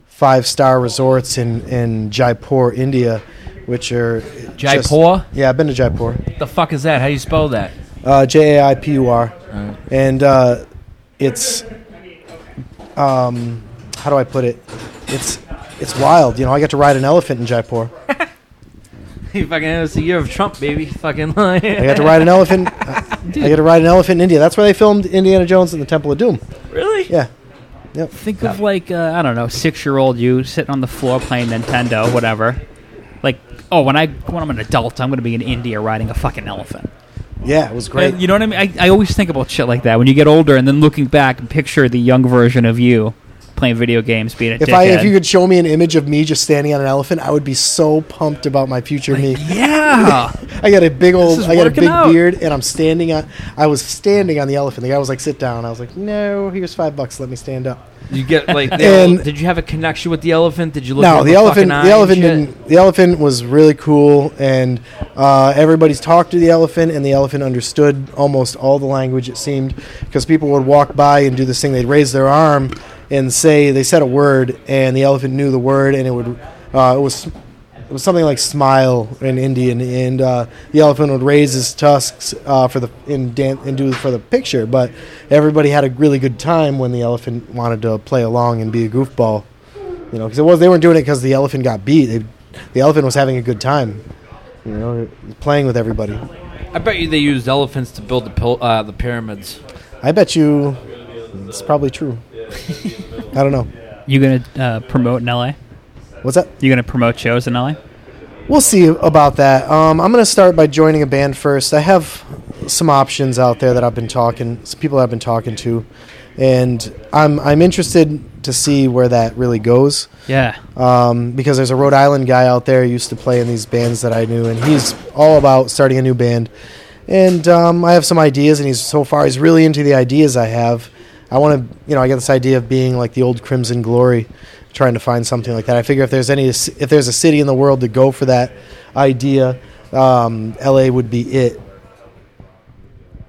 five star resorts in, in Jaipur, India, which are just- Jaipur. yeah, I've been to Jaipur. the fuck is that? How do you spell that? Uh, J A I P U R, and uh, it's um, how do I put it? It's it's wild. You know, I got to ride an elephant in Jaipur. You fucking it was the year of Trump, baby. Fucking. I I got to ride an elephant. I got to ride an elephant in India. That's where they filmed Indiana Jones and the Temple of Doom. Really? Yeah, Yep. Think of like uh, I don't know, six year old you sitting on the floor playing Nintendo, whatever. Like, oh, when I when I'm an adult, I'm going to be in India riding a fucking elephant. yeah, it was great. Uh, You know what I mean? I, I always think about shit like that when you get older, and then looking back and picture the young version of you playing video games, being a If dickhead. I if you could show me an image of me just standing on an elephant, I would be so pumped about my future me. yeah, I got a big old, I got a big out. beard, and I'm standing on. I was standing on the elephant. The guy was like, "Sit down." I was like, "No, here's five bucks. Let me stand up." You get like. The And- ele- did you have a connection with the elephant? Did you look? No, the elephant. The elephant didn't. The elephant was really cool, and uh, everybody's talked to the elephant, and the elephant understood almost all the language. It seemed because people would walk by and do this thing. They'd raise their arm and say they said a word, and the elephant knew the word, and it would. Uh, it was. It was something like "smile" in Indian, and uh, the elephant would raise his tusks uh, for the and, dan- and do for the picture. But everybody had a really good time when the elephant wanted to play along and be a goofball. You know, because it was they weren't doing it because the elephant got beat. They, the elephant was having a good time. You know, playing with everybody. I bet you they used elephants to build the pil- uh, the pyramids. I bet you it's probably true. I don't know. you gonna uh, promote in LA? What's that? You gonna promote shows in LA? We'll see about that. Um, I'm going to start by joining a band first. I have some options out there that I've been talking, some people I've been talking to, and I'm I'm interested to see where that really goes. Yeah, um, because there's a Rhode Island guy out there who used to play in these bands that I knew, and he's all about starting a new band. And um, I have some ideas, and he's so far he's really into the ideas I have. I want to, you know, I got this idea of being like the old Crimson Glory, trying to find something like that. I figure if there's any, if there's a city in the world to go for that idea, um, L.A. would be it.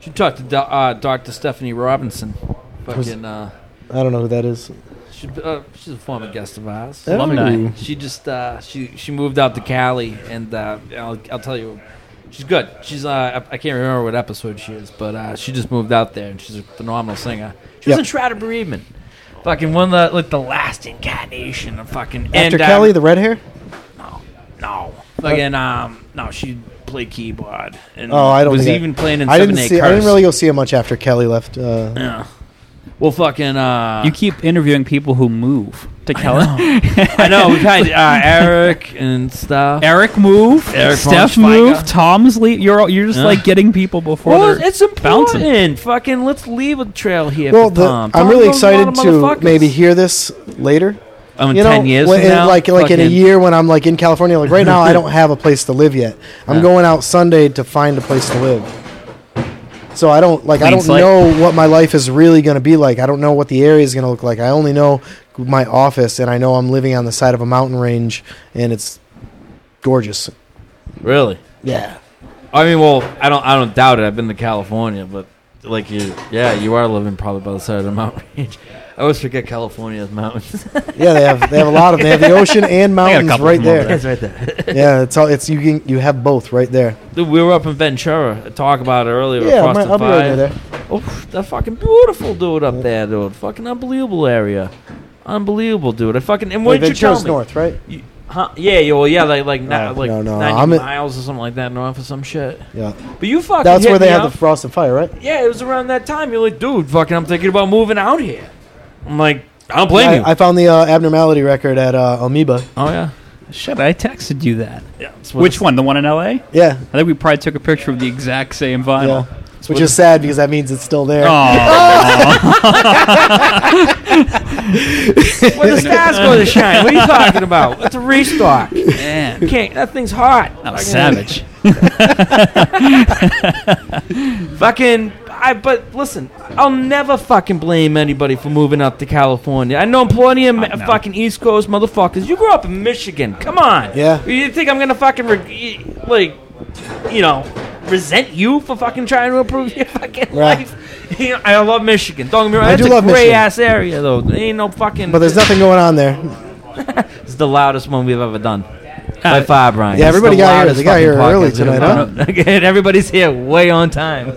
Should talk to Do- uh, Dr. Stephanie Robinson. Fucking. Uh, I don't know who that is. she, uh, she's a former guest of ours. Alumni. She just uh, she she moved out to Cali, and uh, I'll I'll tell you, she's good. She's uh, I, I can't remember what episode she is, but uh, she just moved out there, and she's a phenomenal singer. She was Yep. in Shroud Bereavement, fucking one of the like the last incarnation of fucking After and, um, Kelly, the red hair. no, no, fucking um, no, she played keyboard and Oh, I don't was think I- even playing in I Seven didn't Eight see. I didn't really go see him much after Kelly left. Uh, Yeah. Well, fucking uh, you keep interviewing people who move to Kelly. I know we've had uh, Eric and stuff. Eric move. Eric Steph Braunschweiger. move. Tom's leave. You're you're just Yeah. like getting people before Well, they're it's bouncing. important. Fucking, let's leave a trail here Well, for the, Tom. I'm Tom really knows a lot excited of to motherfuckers. maybe hear this later. Oh, in you know, ten years when- from in now, like like in a fucking- year when I'm like in California. Like right now, I don't have a place to live yet. I'm Yeah. going out Sunday to find a place to live. So I don't like I don't slate. know what my life is really going to be like. I don't know what the area is going to look like. I only know my office, and I know I'm living on the side of a mountain range, and it's gorgeous. Really? Yeah. I mean, well, I don't, I don't doubt it. I've been to California, but like you, yeah, you are living probably by the side of the mountain range. I always forget California has mountains. Yeah, they have they have a lot of them. they have the ocean and mountains right of there. it's right there. Yeah, it's all it's you can you have both right there. Dude, we were up in Ventura. I talked about it earlier. Yeah, across my, the I'll be right there. Oh, that fucking beautiful dude up there, dude. Fucking unbelievable area. Unbelievable, dude. I fucking and what Wait, did you tell me? north, right? You- huh? Yeah, yeah, well, yeah, like like, na- Oh, like no, no, 90 I'm in- miles or something like that north or some shit. Yeah, But you fucking that's where they have the frost and fire, right? Yeah, it was around that time. You're like, dude, fucking, I'm thinking about moving out here. I'm like, I don't blame you. I, I found the uh, abnormality record at uh, Amoeba. oh yeah, Shit, I texted you that. yeah. that's what Which it's- one? The one in L.A. Yeah, I think we probably took a picture of the exact same vinyl. yeah. Which is sad because that means it's still there. Where the stars go to shine. What are you talking about? It's a restock. You Man, can't. That thing's hot. that was Fucking- savage. Fucking. I. But listen, I'll never fucking blame anybody for moving up to California. I know plenty of I ma- fucking East Coast motherfuckers. You grew up in Michigan. Come on. Yeah. You think I'm gonna fucking re- like, you know, resent you for fucking trying to improve your fucking Right. life? You know, I love Michigan. Don't get me wrong. I That's do a love great Michigan. ass area though. There ain't no fucking. But there's nothing going on there. It's the loudest one we've ever done. By Uh, far, Brian. yeah, It's everybody the got here- loudest they got here early podcast we've tonight, ever huh? done. Everybody's here way on time.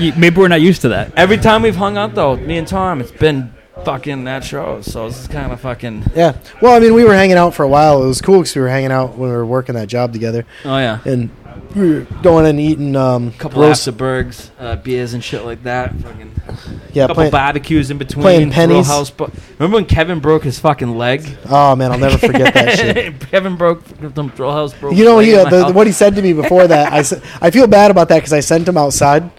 Cool. You- Maybe we're not used to that. Every time we've hung out, though, me and Tom, it's been fucking that show. So this is kind of fucking. Yeah. Well, I mean, we were hanging out for a while. It was cool because we were hanging out when we were working that job together, Oh yeah. and we were going and eating um, couple roast. Afterbergs, uh, beers and shit like that. Fucking Yeah, couple playing, barbecues in between. playing Thrill pennies. House. But remember when Kevin broke his fucking leg? Oh man, I'll never forget that shit. Kevin broke the Thrill House broke. You know, his he, uh, the, what he said to me before that, I said, I feel bad about that because I sent him outside.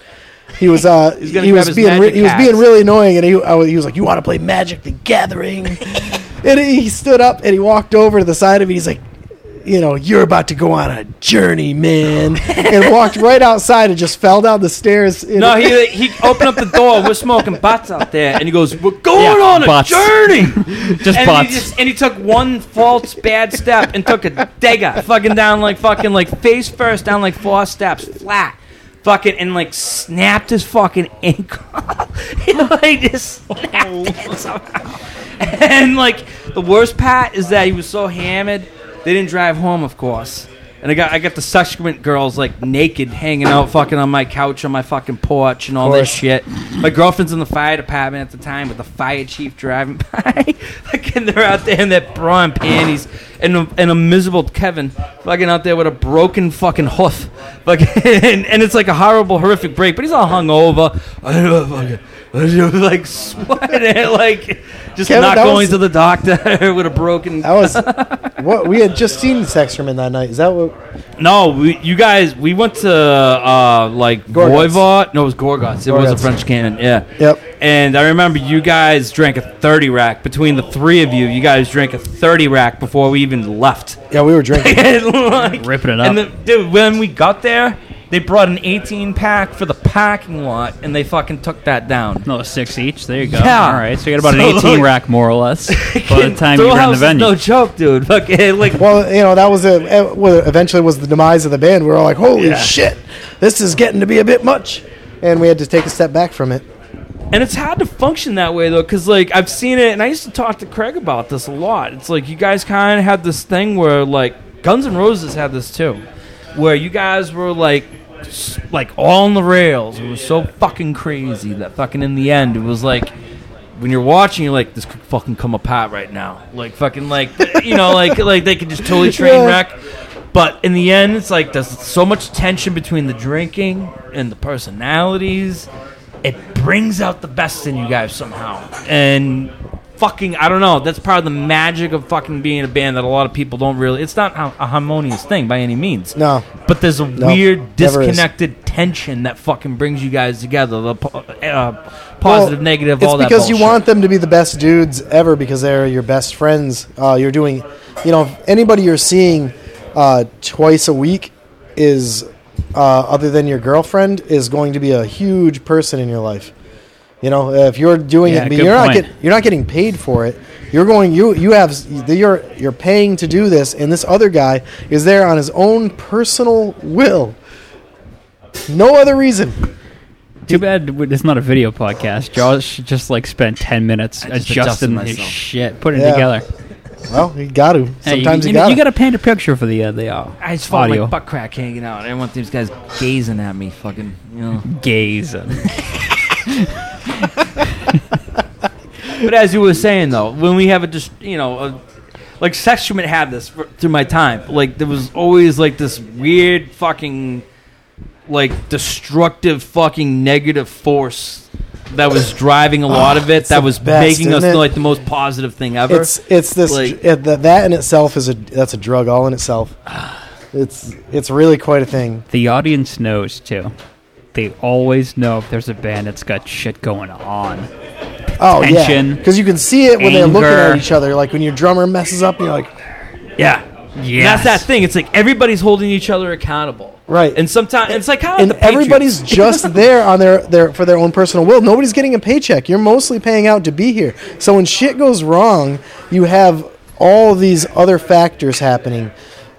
He was uh, He's gonna he grab was his being re- he was being hats. really annoying, and he I was, he was like, "You want to play Magic the Gathering?" and he stood up and he walked over to the side of me. He's like, "You know, you're about to go on a journey, man," and walked right outside and just fell down the stairs. in- No, he he opened up the door. We're smoking butts out there, and he goes, "We're going Yeah, on a butts. journey." Just and butts. He just, and he took one false bad step and took a dagger, fucking down like fucking like face first down like four steps flat, fucking and like snapped his fucking ankle. he like just snapped it somehow. And like the worst part is that he was so hammered, they didn't drive home, of course. And I got I got the subsequent girls like naked hanging out fucking on my couch on my fucking porch and all this shit. My girlfriend's in the fire department at the time with the fire chief driving by. fucking they're out there in that bra and panties and a, and a miserable Kevin fucking out there with a broken fucking hoof. Fucking and, and it's like a horrible, horrific break, but he's all hungover. I don't know, fucking like sweating, like just Kevin, not that going was- to the doctor with a broken. that was what we had just seen Sex Sexterman that night. Is that what? No, we, you guys, we went to uh, like Gorguts. Voivod. No, it was Gorguts. It was a Gorguts. French cannon. Yeah. Yep. And I remember you guys drank a 30 rack. Between the three of you, you guys drank a 30 rack before we even left. Yeah, we were drinking. And, like- Ripping it up. And the, dude, when we got there, they brought an 18 pack for the parking lot, and they fucking took that down. No, six each. There you go. Yeah. All right. So you got about So, an 18 like- rack, more or less, by the time you Thrill ran the is venue. no joke, dude. Fucking like Well, you know, that was a, eh, well, eventually was the demise of the band. We were all like, holy Yeah. shit, this is getting to be a bit much. And we had to take a step back from it. And it's hard to function that way though, because like I've seen it, and I used to talk to Craig about this a lot. It's like you guys kind of had this thing where like Guns N' Roses had this too, where you guys were like, like all on the rails. It was so fucking crazy that fucking in the end, it was like when you're watching, you're like, this could fucking come apart right now. Like fucking like you know like like they could just totally train wreck. But in the end, it's like there's so much tension between the drinking and the personalities. It brings out the best in you guys somehow. And fucking I don't know. That's part of the magic of fucking being a band that a lot of people don't really. It's not a harmonious thing by any means. No, But there's a No, weird disconnected tension that fucking brings you guys together. The po- uh, positive, Well, negative, It's all that. because you want them to be the best dudes ever because they're your best friends. Uh, you're doing, you know, anybody you're seeing uh, twice a week is, uh, other than your girlfriend, is going to be a huge person in your life. You know, if you're doing Yeah, it, you're not get, you're not getting paid for it. You're going, you you have, you're you're paying to do this, and this other guy is there on his own personal will. No other reason. Too bad it's not a video podcast. Josh just like spent ten minutes just adjusting adjusted his shit, putting it together. Well, you got to. Hey, you- Sometimes you, you, got you got to paint a picture for the uh, the uh, I just felt audio like butt crack hanging out. I didn't want these guys gazing at me, fucking, you know. gaze. But as you were saying though, when we have a just you know, a, like Sexument had this for, through my time. Like there was always like this weird fucking like destructive fucking negative force that was driving a ah, lot of it. That was best, making us it? feel like the most positive thing ever. It's it's this Like- it, that that in itself is a that's a drug all in itself. It's it's really quite a thing. the audience knows too. They always know if there's a band that's got shit going on. Oh yeah, because you can see it when they're looking at each other. Like when your drummer messes up, and you're like, yeah. And That's that thing. It's like everybody's holding each other accountable. right. And sometimes it's like how and the everybody's just there on their, their for their own personal will. Nobody's getting a paycheck. You're mostly paying out to be here. So when shit goes wrong, you have all these other factors happening.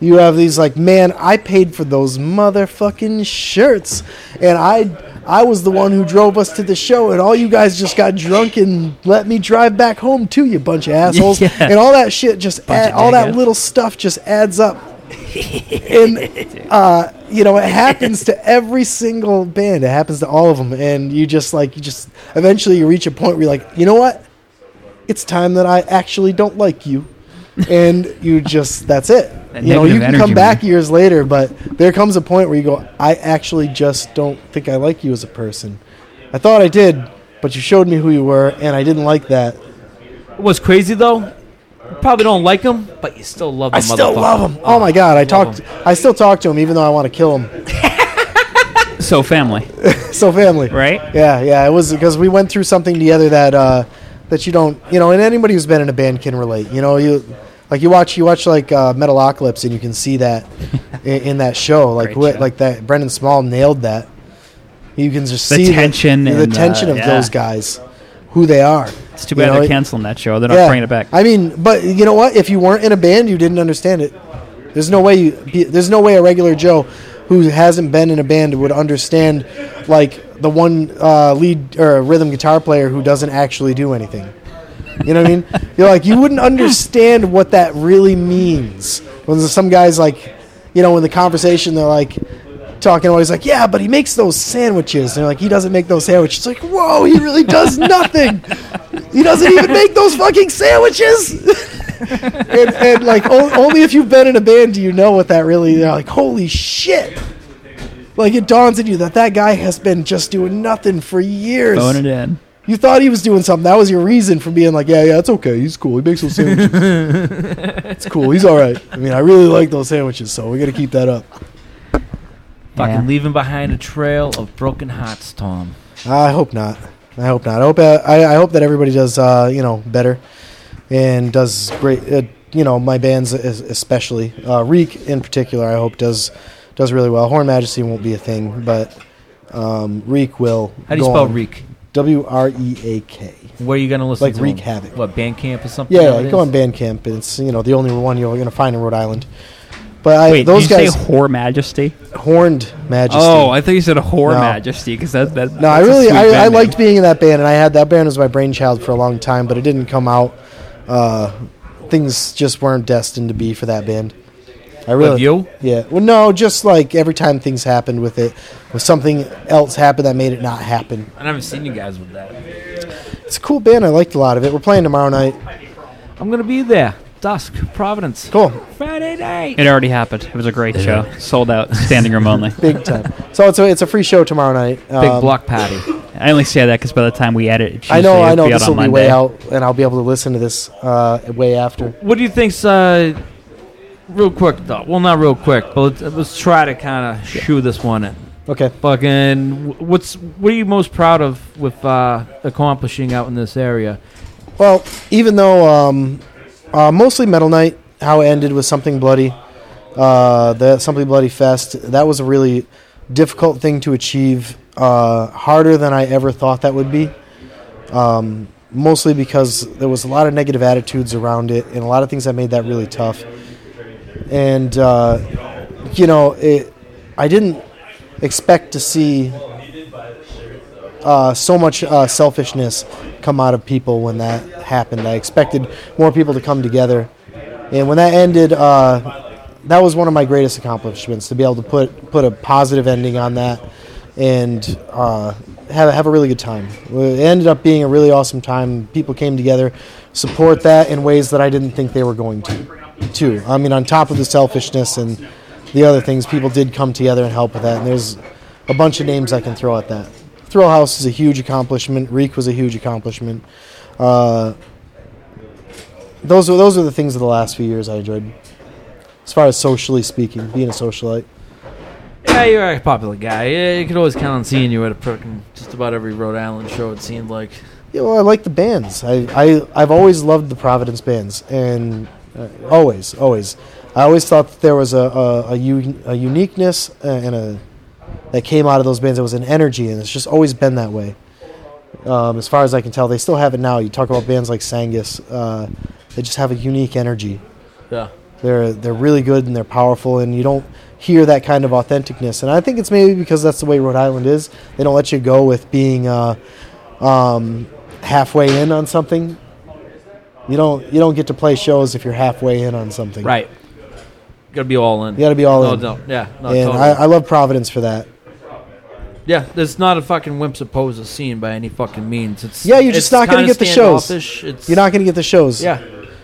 You have these like, man, I paid for those motherfucking shirts, and I I was the one who drove us to the show, and all you guys just got drunk and let me drive back home too, you bunch of assholes, Yeah. and all that shit just add, all that little stuff just adds up. And uh, you know it happens to every single band. It happens to all of them and you just like you just eventually you reach a point where you're like you know what? It's time that i actually don't like you and you just that's it That you know you can come energy, back man. years later but there comes a point where you go i actually just don't think i like you as a person i thought i did but you showed me who you were and i didn't like that What's crazy though? You probably don't like him, but you still love them. I still love him. Oh my god, I talked. I still talk to him, even though I want to kill him. So family, So family, right? Yeah, yeah. It was because we went through something together that uh, that you don't, you know, and anybody who's been in a band can relate. You know, you like you watch you watch like uh, Metalocalypse, and you can see that in, in that show. Like Great what, show. like that. Brendan Small nailed that. You can just The see the- tension the, and, tension uh, of yeah. those guys, who they are. It's too You bad know, they're canceling that show. They're not Yeah. bringing it back. I mean, but you know what? If you weren't in a band, you didn't understand it. There's no way you. be- There's no way a regular Joe who hasn't been in a band would understand, like the one uh, lead or rhythm guitar player who doesn't actually do anything. You know what I mean? You're like you wouldn't understand what that really means. When some guys like, you know, in the conversation they're like talking always like, yeah, but he makes those sandwiches. And they're like, he doesn't make those sandwiches. It's like, whoa, he really does nothing. he doesn't even make those fucking sandwiches. and, and like o- only if you've been in a band do you know what that really. They're like, holy shit. Like it dawns on you that that guy has been just doing nothing for years. Phone it in. You thought he was doing something. That was your reason for being like, yeah, yeah, it's okay. He's cool. He makes those sandwiches. it's cool. He's all right. I mean, I really like those sandwiches, so we got to keep that up. Fucking Yeah. leaving behind a trail of broken hearts, Tom. I hope not. I hope not. I hope uh, I, I hope that everybody does uh, you know better and does great. Uh, you know, my bands es- especially uh, Wreak in particular. I hope does does really well. Horn Majesty won't be a thing, but um, Wreak will. How do you go spell on. Wreak? W R E A K. Where are you gonna listen Like to Wreak them? Havoc. What Bandcamp or something? Yeah, nowadays? go on Bandcamp. It's you know the only one you're going to find in Rhode Island. But I, Wait, those did you guys say Whore Majesty? horned Majesty. Oh, I thought you said a Whore No. Majesty because that that. No, I really, I, I liked being in that band, and I had that band was my brainchild for a long time, but it didn't come out. Uh, things just weren't destined to be for that band. I really, With you? yeah. Well, no, just like every time things happened with it, with something else happened that made it not happen. I haven't seen you guys with that. It's a cool band. I liked a lot of it. We're playing tomorrow night. I'm gonna be there. Dusk, Providence. Cool, Friday night. It already happened. It was a great show. Sold out. Standing room only. big time. So it's a it's a free show tomorrow night. Big Um, block party. Yeah. I only say that because by the time we edit, it's I know, usually I know. be out This will be way out, and I'll be able to listen to this uh, way after. What do you think's uh, real quick though? Well, not real quick, but let's, let's try to kind of shoe this one in. Okay. Fucking, what's what are you most proud of with uh, accomplishing out in this area? Well, even though um, uh, mostly Metal Night, how it ended with something bloody, uh, the something bloody fest. That was a really difficult thing to achieve. Uh, harder than I ever thought that would be. Um, mostly because there was a lot of negative attitudes around it, and a lot of things that made that really tough. And uh, you know, it, I didn't expect to see uh, so much uh, selfishness come out of people when that happened. I expected more people to come together, and when that ended, uh, that was one of my greatest accomplishments to be able to put put a positive ending on that and uh, have have a really good time. It ended up being a really awesome time. People came together, support that in ways that I didn't think they were going to. Too. I mean, on top of the selfishness and the other things, people did come together and help with that. And there's a bunch of names I can throw at that. Thrill House is a huge accomplishment. Wreak was a huge accomplishment. Uh, those are those are the things of the last few years I enjoyed, as far as socially speaking, being a socialite. Yeah, you're a popular guy. Yeah, you could always count on seeing you at a frickin' just about every Rhode Island show. It seemed like. Yeah, well, I like the bands. I, I I've always loved the Providence bands, and uh, always, always, I always thought there was a uniqueness uh, and a that came out of those bands. It was an energy, and it's just always been that way. Um, as far as I can tell, they still have it now. You talk about bands like Sangus; uh, they just have a unique energy. Yeah. They're they're really good and they're powerful, and you don't hear that kind of authenticness. And I think it's maybe because that's the way Rhode Island is. They don't let you go with being uh, um, halfway in on something. You don't you don't get to play shows if you're halfway in on something. Right. You Got to be all in. You got to be all no, in. no, yeah, no, and totally. I, I love Providence for that. yeah, there's not a fucking wimps opposed scene by any fucking means. It's Yeah, you're just not gonna get the shows. It's, You're not going to get the shows. Yeah.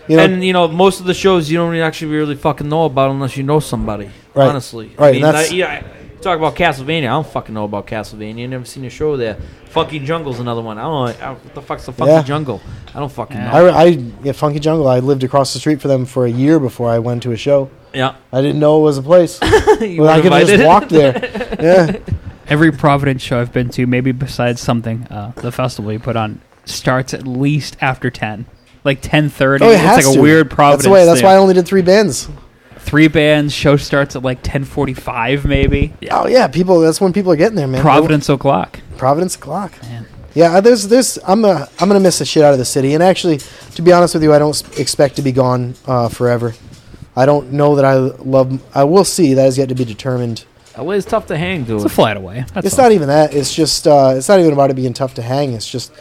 You know, and you know, most of the shows you don't actually really fucking know about unless you know somebody. Right. Honestly, Right, I mean, that's- I- yeah, I- talk about Castlevania. I don't fucking know about Castlevania. I never seen a show there. Funky Jungle's another one. I don't know I- what the fuck's the fucking Yeah. Jungle. I don't fucking Yeah. know. I, I yeah, Funky Jungle. I lived across the street for them for a year before I went to a show. yeah, I didn't know it was a place. You well, I were could have invited. just walked there. Yeah. Every Providence show I've been to, maybe besides something, uh, the festival you put on, starts at least after ten, like ten thirty. Oh, it it's has like to. a weird Providence. That's the way. That's why I only did three bands. Three bands. Show starts at like ten forty five, maybe. Oh yeah, people. That's when people are getting there, man. Providence o'clock. Providence clock. Man. Yeah, uh, there's there's I'm uh, I'm gonna miss the shit out of the city, and actually, to be honest with you, I don't s- expect to be gone uh, forever. I don't know that I love. I will see. That is yet to be determined. LA's tough to hang, dude. It's a flight away. That's it's all. not even that. It's just. Uh, it's not even about it being tough to hang. It's just.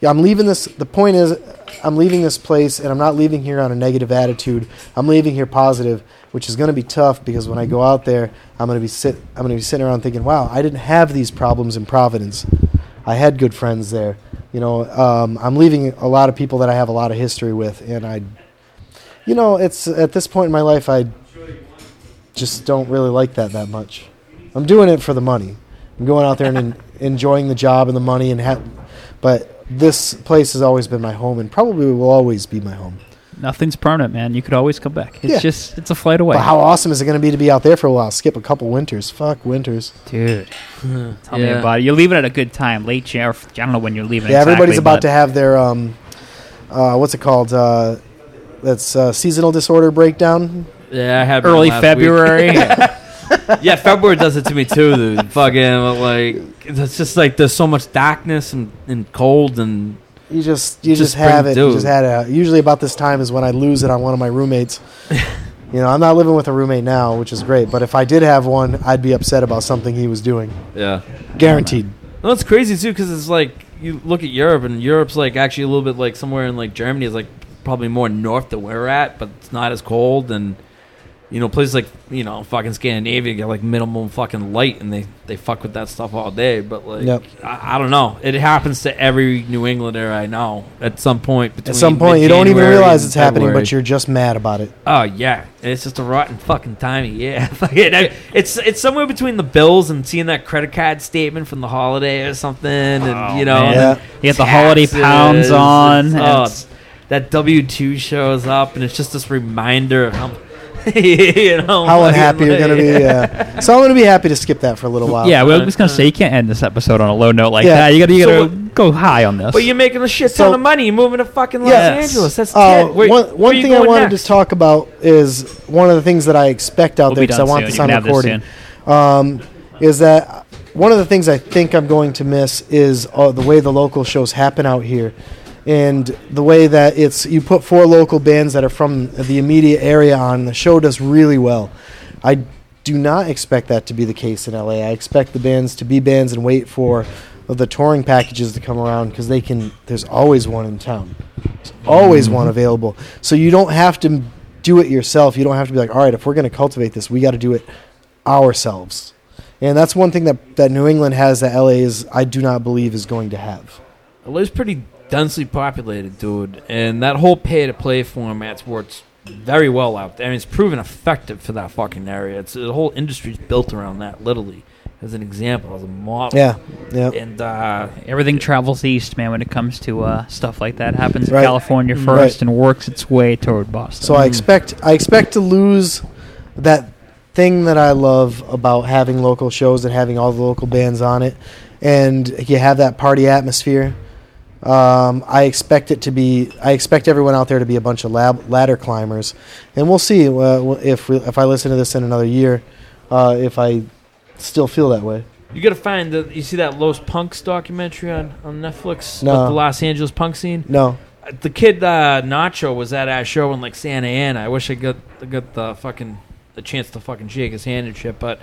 Yeah, I'm leaving this. The point is, I'm leaving this place, and I'm not leaving here on a negative attitude. I'm leaving here positive, which is going to be tough because when I go out there, I'm going to be sit. I'm going to be sitting around thinking, "Wow, I didn't have these problems in Providence. I had good friends there." You know, um, I'm leaving a lot of people that I have a lot of history with, and I, you know, it's at this point in my life, I just don't really like that that much. I'm doing it for the money. I'm going out there and en- enjoying the job and the money, and ha- but this place has always been my home, and probably will always be my home. Nothing's permanent, man. You could always come back. It's Yeah. just it's a flight away, But how awesome is it going to be to be out there for a while? Skip a couple winters. Fuck winters. dude. Tell me Yeah. about it. You're leaving at a good time, late Jan. I don't know when you're leaving. Yeah, everybody's about to have their um, uh, what's it called? Uh, that's uh, seasonal disorder breakdown. yeah, I had mine early last week. February. yeah, February does it to me too, dude. Fucking like it's just like there's so much darkness and, and cold and You just you Just just, have it. You just had it. Usually about this time is when I lose it on one of my roommates. you know, I'm not living with a roommate now, which is great. But if I did have one, I'd be upset about something he was doing. yeah. Guaranteed. Well, it's crazy too because it's like you look at Europe and Europe's like actually a little bit like somewhere in like Germany is like probably more north than we're at, but it's not as cold and you know, places like you know, fucking Scandinavia get like minimum fucking light, and they they fuck with that stuff all day. But like, Yep. I, I don't know. It happens to every New Englander I know at some point. Between At some point, you don't even realize and it's happening, February. but you're just mad about it. Oh yeah, it's just a rotten fucking time Yeah, Fucking- I- it's it's somewhere between the bills and seeing that credit card statement from the holiday or something, and oh, you know, man. and Yeah. You get the holiday pounds on. Oh, and oh, it's- that W two shows up, and it's just this reminder of how, you know, How unhappy you're gonna be. Yeah. So I'm gonna be happy to skip that for a little while. yeah, we we're just gonna say you can't end this episode on a low note like Yeah. that. You gotta, you So gotta go high on this. But you're making a shit ton So- of money. You're moving to fucking Los Yes. Angeles. That's Uh, it. Where- one where one you thing I going wanted next? to talk about is one of the things that I expect out We'll there be because I done want soon. this You on can have this recording. um, is that one of the things I think I'm going to miss is uh, the way the local shows happen out here, and the way that it's you put four local bands that are from the immediate area on the show does really well. I do not expect that to be the case in LA. I expect the bands to be bands and wait for the touring packages to come around because they can. There's always one in town. There's always one mm-hmm. available. So you don't have to do it yourself. You don't have to be like, all right, if we're going to cultivate this, we got to do it ourselves. And that's one thing that, that New England has that LA is, I do not believe, is going to have. LA's pretty densely populated, dude, and that whole pay-to-play format's works very well out there. I mean, it's proven effective for that fucking area. It's the whole industry's built around that, literally, as an example, as a model. Yeah, yeah. And uh, Everything travels east, man. When it comes to uh, stuff like that, happens in California first Right. and works its way toward Boston. So I expect I expect to lose that thing that I love about having local shows and having all the local bands on it, and you have that party atmosphere. Um, I expect it to be. I expect everyone out there to be a bunch of lab, ladder climbers, and we'll see uh, if we, if I listen to this in another year, uh, if I still feel that way. you got to find the. You see that Los Punks documentary on on Netflix No. about the Los Angeles punk scene? No, Uh, The kid uh, Nacho was at our show in like Santa Ana. I wish I got got the fucking the chance to fucking shake his hand and shit, but.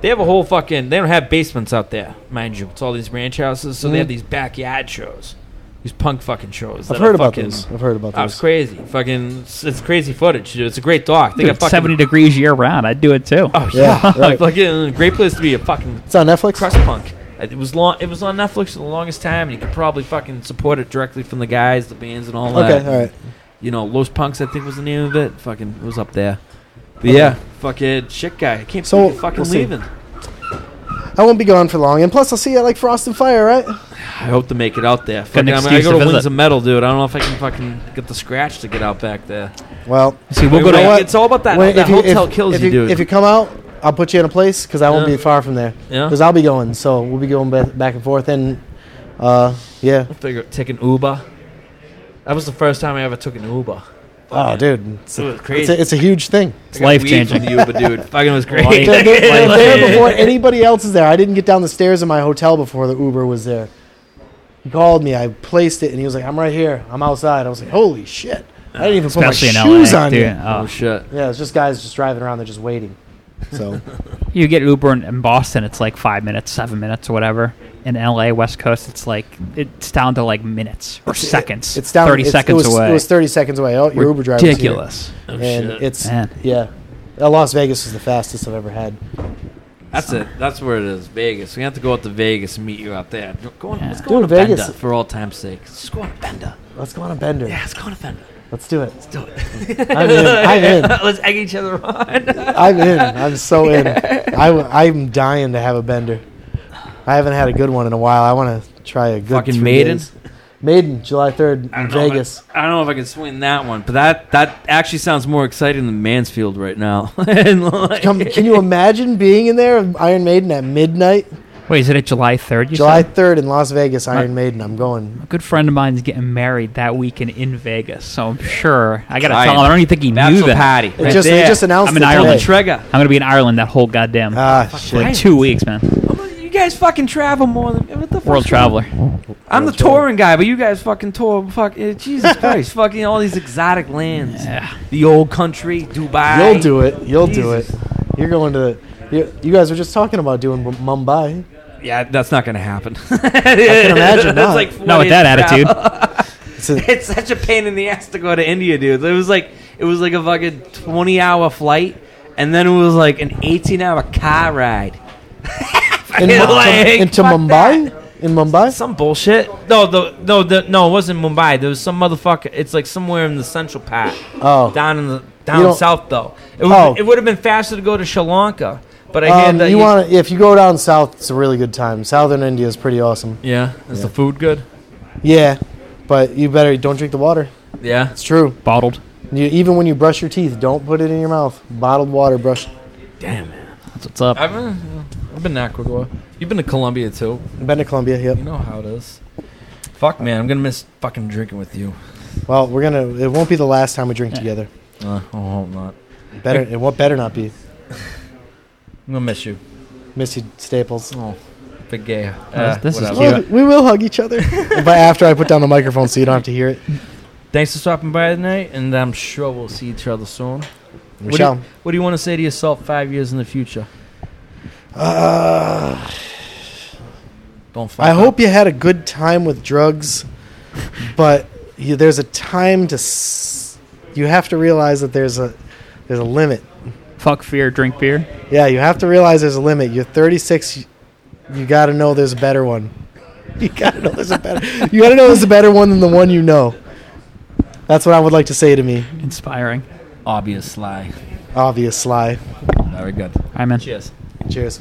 They have a whole fucking. They don't have basements out there, mind you. It's all these ranch houses, so they Mhm. have these backyard shows, these punk fucking shows. I've that are heard about fucking- those. I've heard about Oh, it's those. crazy. Fucking, it's, it's crazy footage. Dude. It's a great doc. They Dude, got fucking 70 degrees year round. I'd do it too. Oh Yeah, yeah, right. fucking great place to be a fucking It's on Netflix. crust punk. It was long. It was on Netflix for the longest time, and you could probably fucking support it directly from the guys, the bands, and all that. Okay, all right. You know, Los Punks, I think was the name of it. Fucking, it was up there. But Okay. yeah, fucking shit guy. I can't So, believe you're fucking we'll see. leaving. I won't be gone for long, and plus I'll see you at like Frost and Fire, right? I hope to make it out there. an Fucking, I, mean, I go to to visit. Wings of Metal, dude. I don't know if I can fucking get the scratch to get out back there. Well, See, we'll go to. what? It's all about that. when- that if you, hotel if, kills if you, dude. If you come out, I'll put you in a place because I won't Yeah. be far from there. yeah, Because I'll be going, so we'll be going back, back and forth, and uh, yeah. I figure take an Uber. That was the first time I ever took an Uber. Oh, Fucking- dude, it's It a, was it's, crazy. a, it's a huge thing. It's I got life weed changing. from the Uber, dude. Fucking was great. Life- They're, they're- they're Like- there before anybody else is there. I didn't get down the stairs in my hotel before the Uber was there. He called me. I placed it, and he was like, "I'm right here. I'm outside." I was like, "Holy shit!" I didn't even put my Especially in shoes LA. on dude. yet. oh Oh. shit. Yeah, it's just guys just driving around. They're just waiting. So You get Uber in, in Boston, it's like five minutes, seven minutes, or whatever. In LA, West Coast, it's like it's down to like minutes or It's- seconds. it's down. thirty it's- seconds it was, away. It was 30 seconds away. Oh, your Uber driver. ridiculous. Oh, and shit. it's Man. yeah. Uh, Las Vegas is the fastest I've ever had. That's it. That's where it is. Vegas. We have to go out to Vegas and meet you out there. Go on, Yeah. Let's go on Dude, to Vegas- Bender for all time's sake. Let's go on a Bender. Let's go on a bender. Yeah, let's go on a Bender. Let's do it. Let's do it. I'm in. I'm in. let's egg each other on. I'm in. I'm so in. I, w- I'm dying to have a bender. I haven't had a good one in a while. I want to try a good Fucking three Maiden? days. Maiden, July 3rd I in don't know if I- Vegas. I don't know if I can swing that one, but that that actually sounds more exciting than Mansfield right now. And, like- Come, can you imagine being in there, Iron Maiden at midnight? Wait, is it at July third? You July said? 3rd in Las Vegas, My- Iron Maiden. I'm going. A good friend of mine is getting married that weekend in Vegas, so I'm sure I gotta Ryan, tell him. I don't even think he knew Bachelor that. party. It right just, there. they just announced I'm in it Ireland. today. Trigger. I'm gonna be in Ireland that whole goddamn Ah, Fuck, shit. like two weeks, man. You guys fucking travel more than what the fuck's World traveler. I'm the World traveler. touring guy, but you guys fucking tour. Fuck, eh, Jesus Christ, fucking all these exotic lands. Yeah. The old country, Dubai. You'll do it. You'll do it. Jesus. You're going to. You, you guys were just talking about doing M- Mumbai. Yeah, that's not going to happen. I can imagine not. like Not with that of attitude. It's a, it's such a pain in the ass to go to India, dude. It was like it was like a fucking twenty hour flight, and then it was like an 18-hour car ride. In, Fucking, Mu- like, into Mumbai? that. In Mumbai? Some bullshit. No, the no, the no, it wasn't Mumbai. There was some motherfucker. It's like somewhere in the central part, Oh. down in the down south though. It would Oh. it would have been faster to go to Sri Lanka, but I hear Um, that you want if you go down south, it's a really good time. Southern India is pretty awesome. Yeah, is Yeah. the food good? Yeah, but you better don't drink the water. Yeah. It's true. Bottled. You, even when you brush your teeth, don't put it in your mouth. Bottled water, brush. Damn man. That's what's up. I've been I've been to Ecuador. You've been to Colombia too. I've Been to Colombia. Yep. You know how it is. Fuck man, I'm gonna miss fucking drinking with you. Well, we're gonna. It won't be the last time we drink Yeah. together. Uh, I hope not. Better. It won't better not be. I'm gonna miss you. Miss you, Staples. Oh, big gay. This- Uh, this is whatever. cute. Well, we will hug each other. but after I put down the microphone, so you don't have to hear it. Thanks for stopping by tonight, and I'm sure we'll see each other soon. We What do shall. you, what do you want to say to yourself five years in the future? Uh, Don't. Fuck I up. hope you had a good time with drugs, but you, there's a time to. S- you have to realize that there's a there's a limit. Fuck fear, drink beer. Yeah, you have to realize there's a limit. You're 36. You, you got to know there's a better one. You got to know there's a better. You got to know there's a better one than the one you know. That's what I would like to say to me. Inspiring. Obvious lie. Obvious sly. Very good. I'm in. Cheers. Cheers.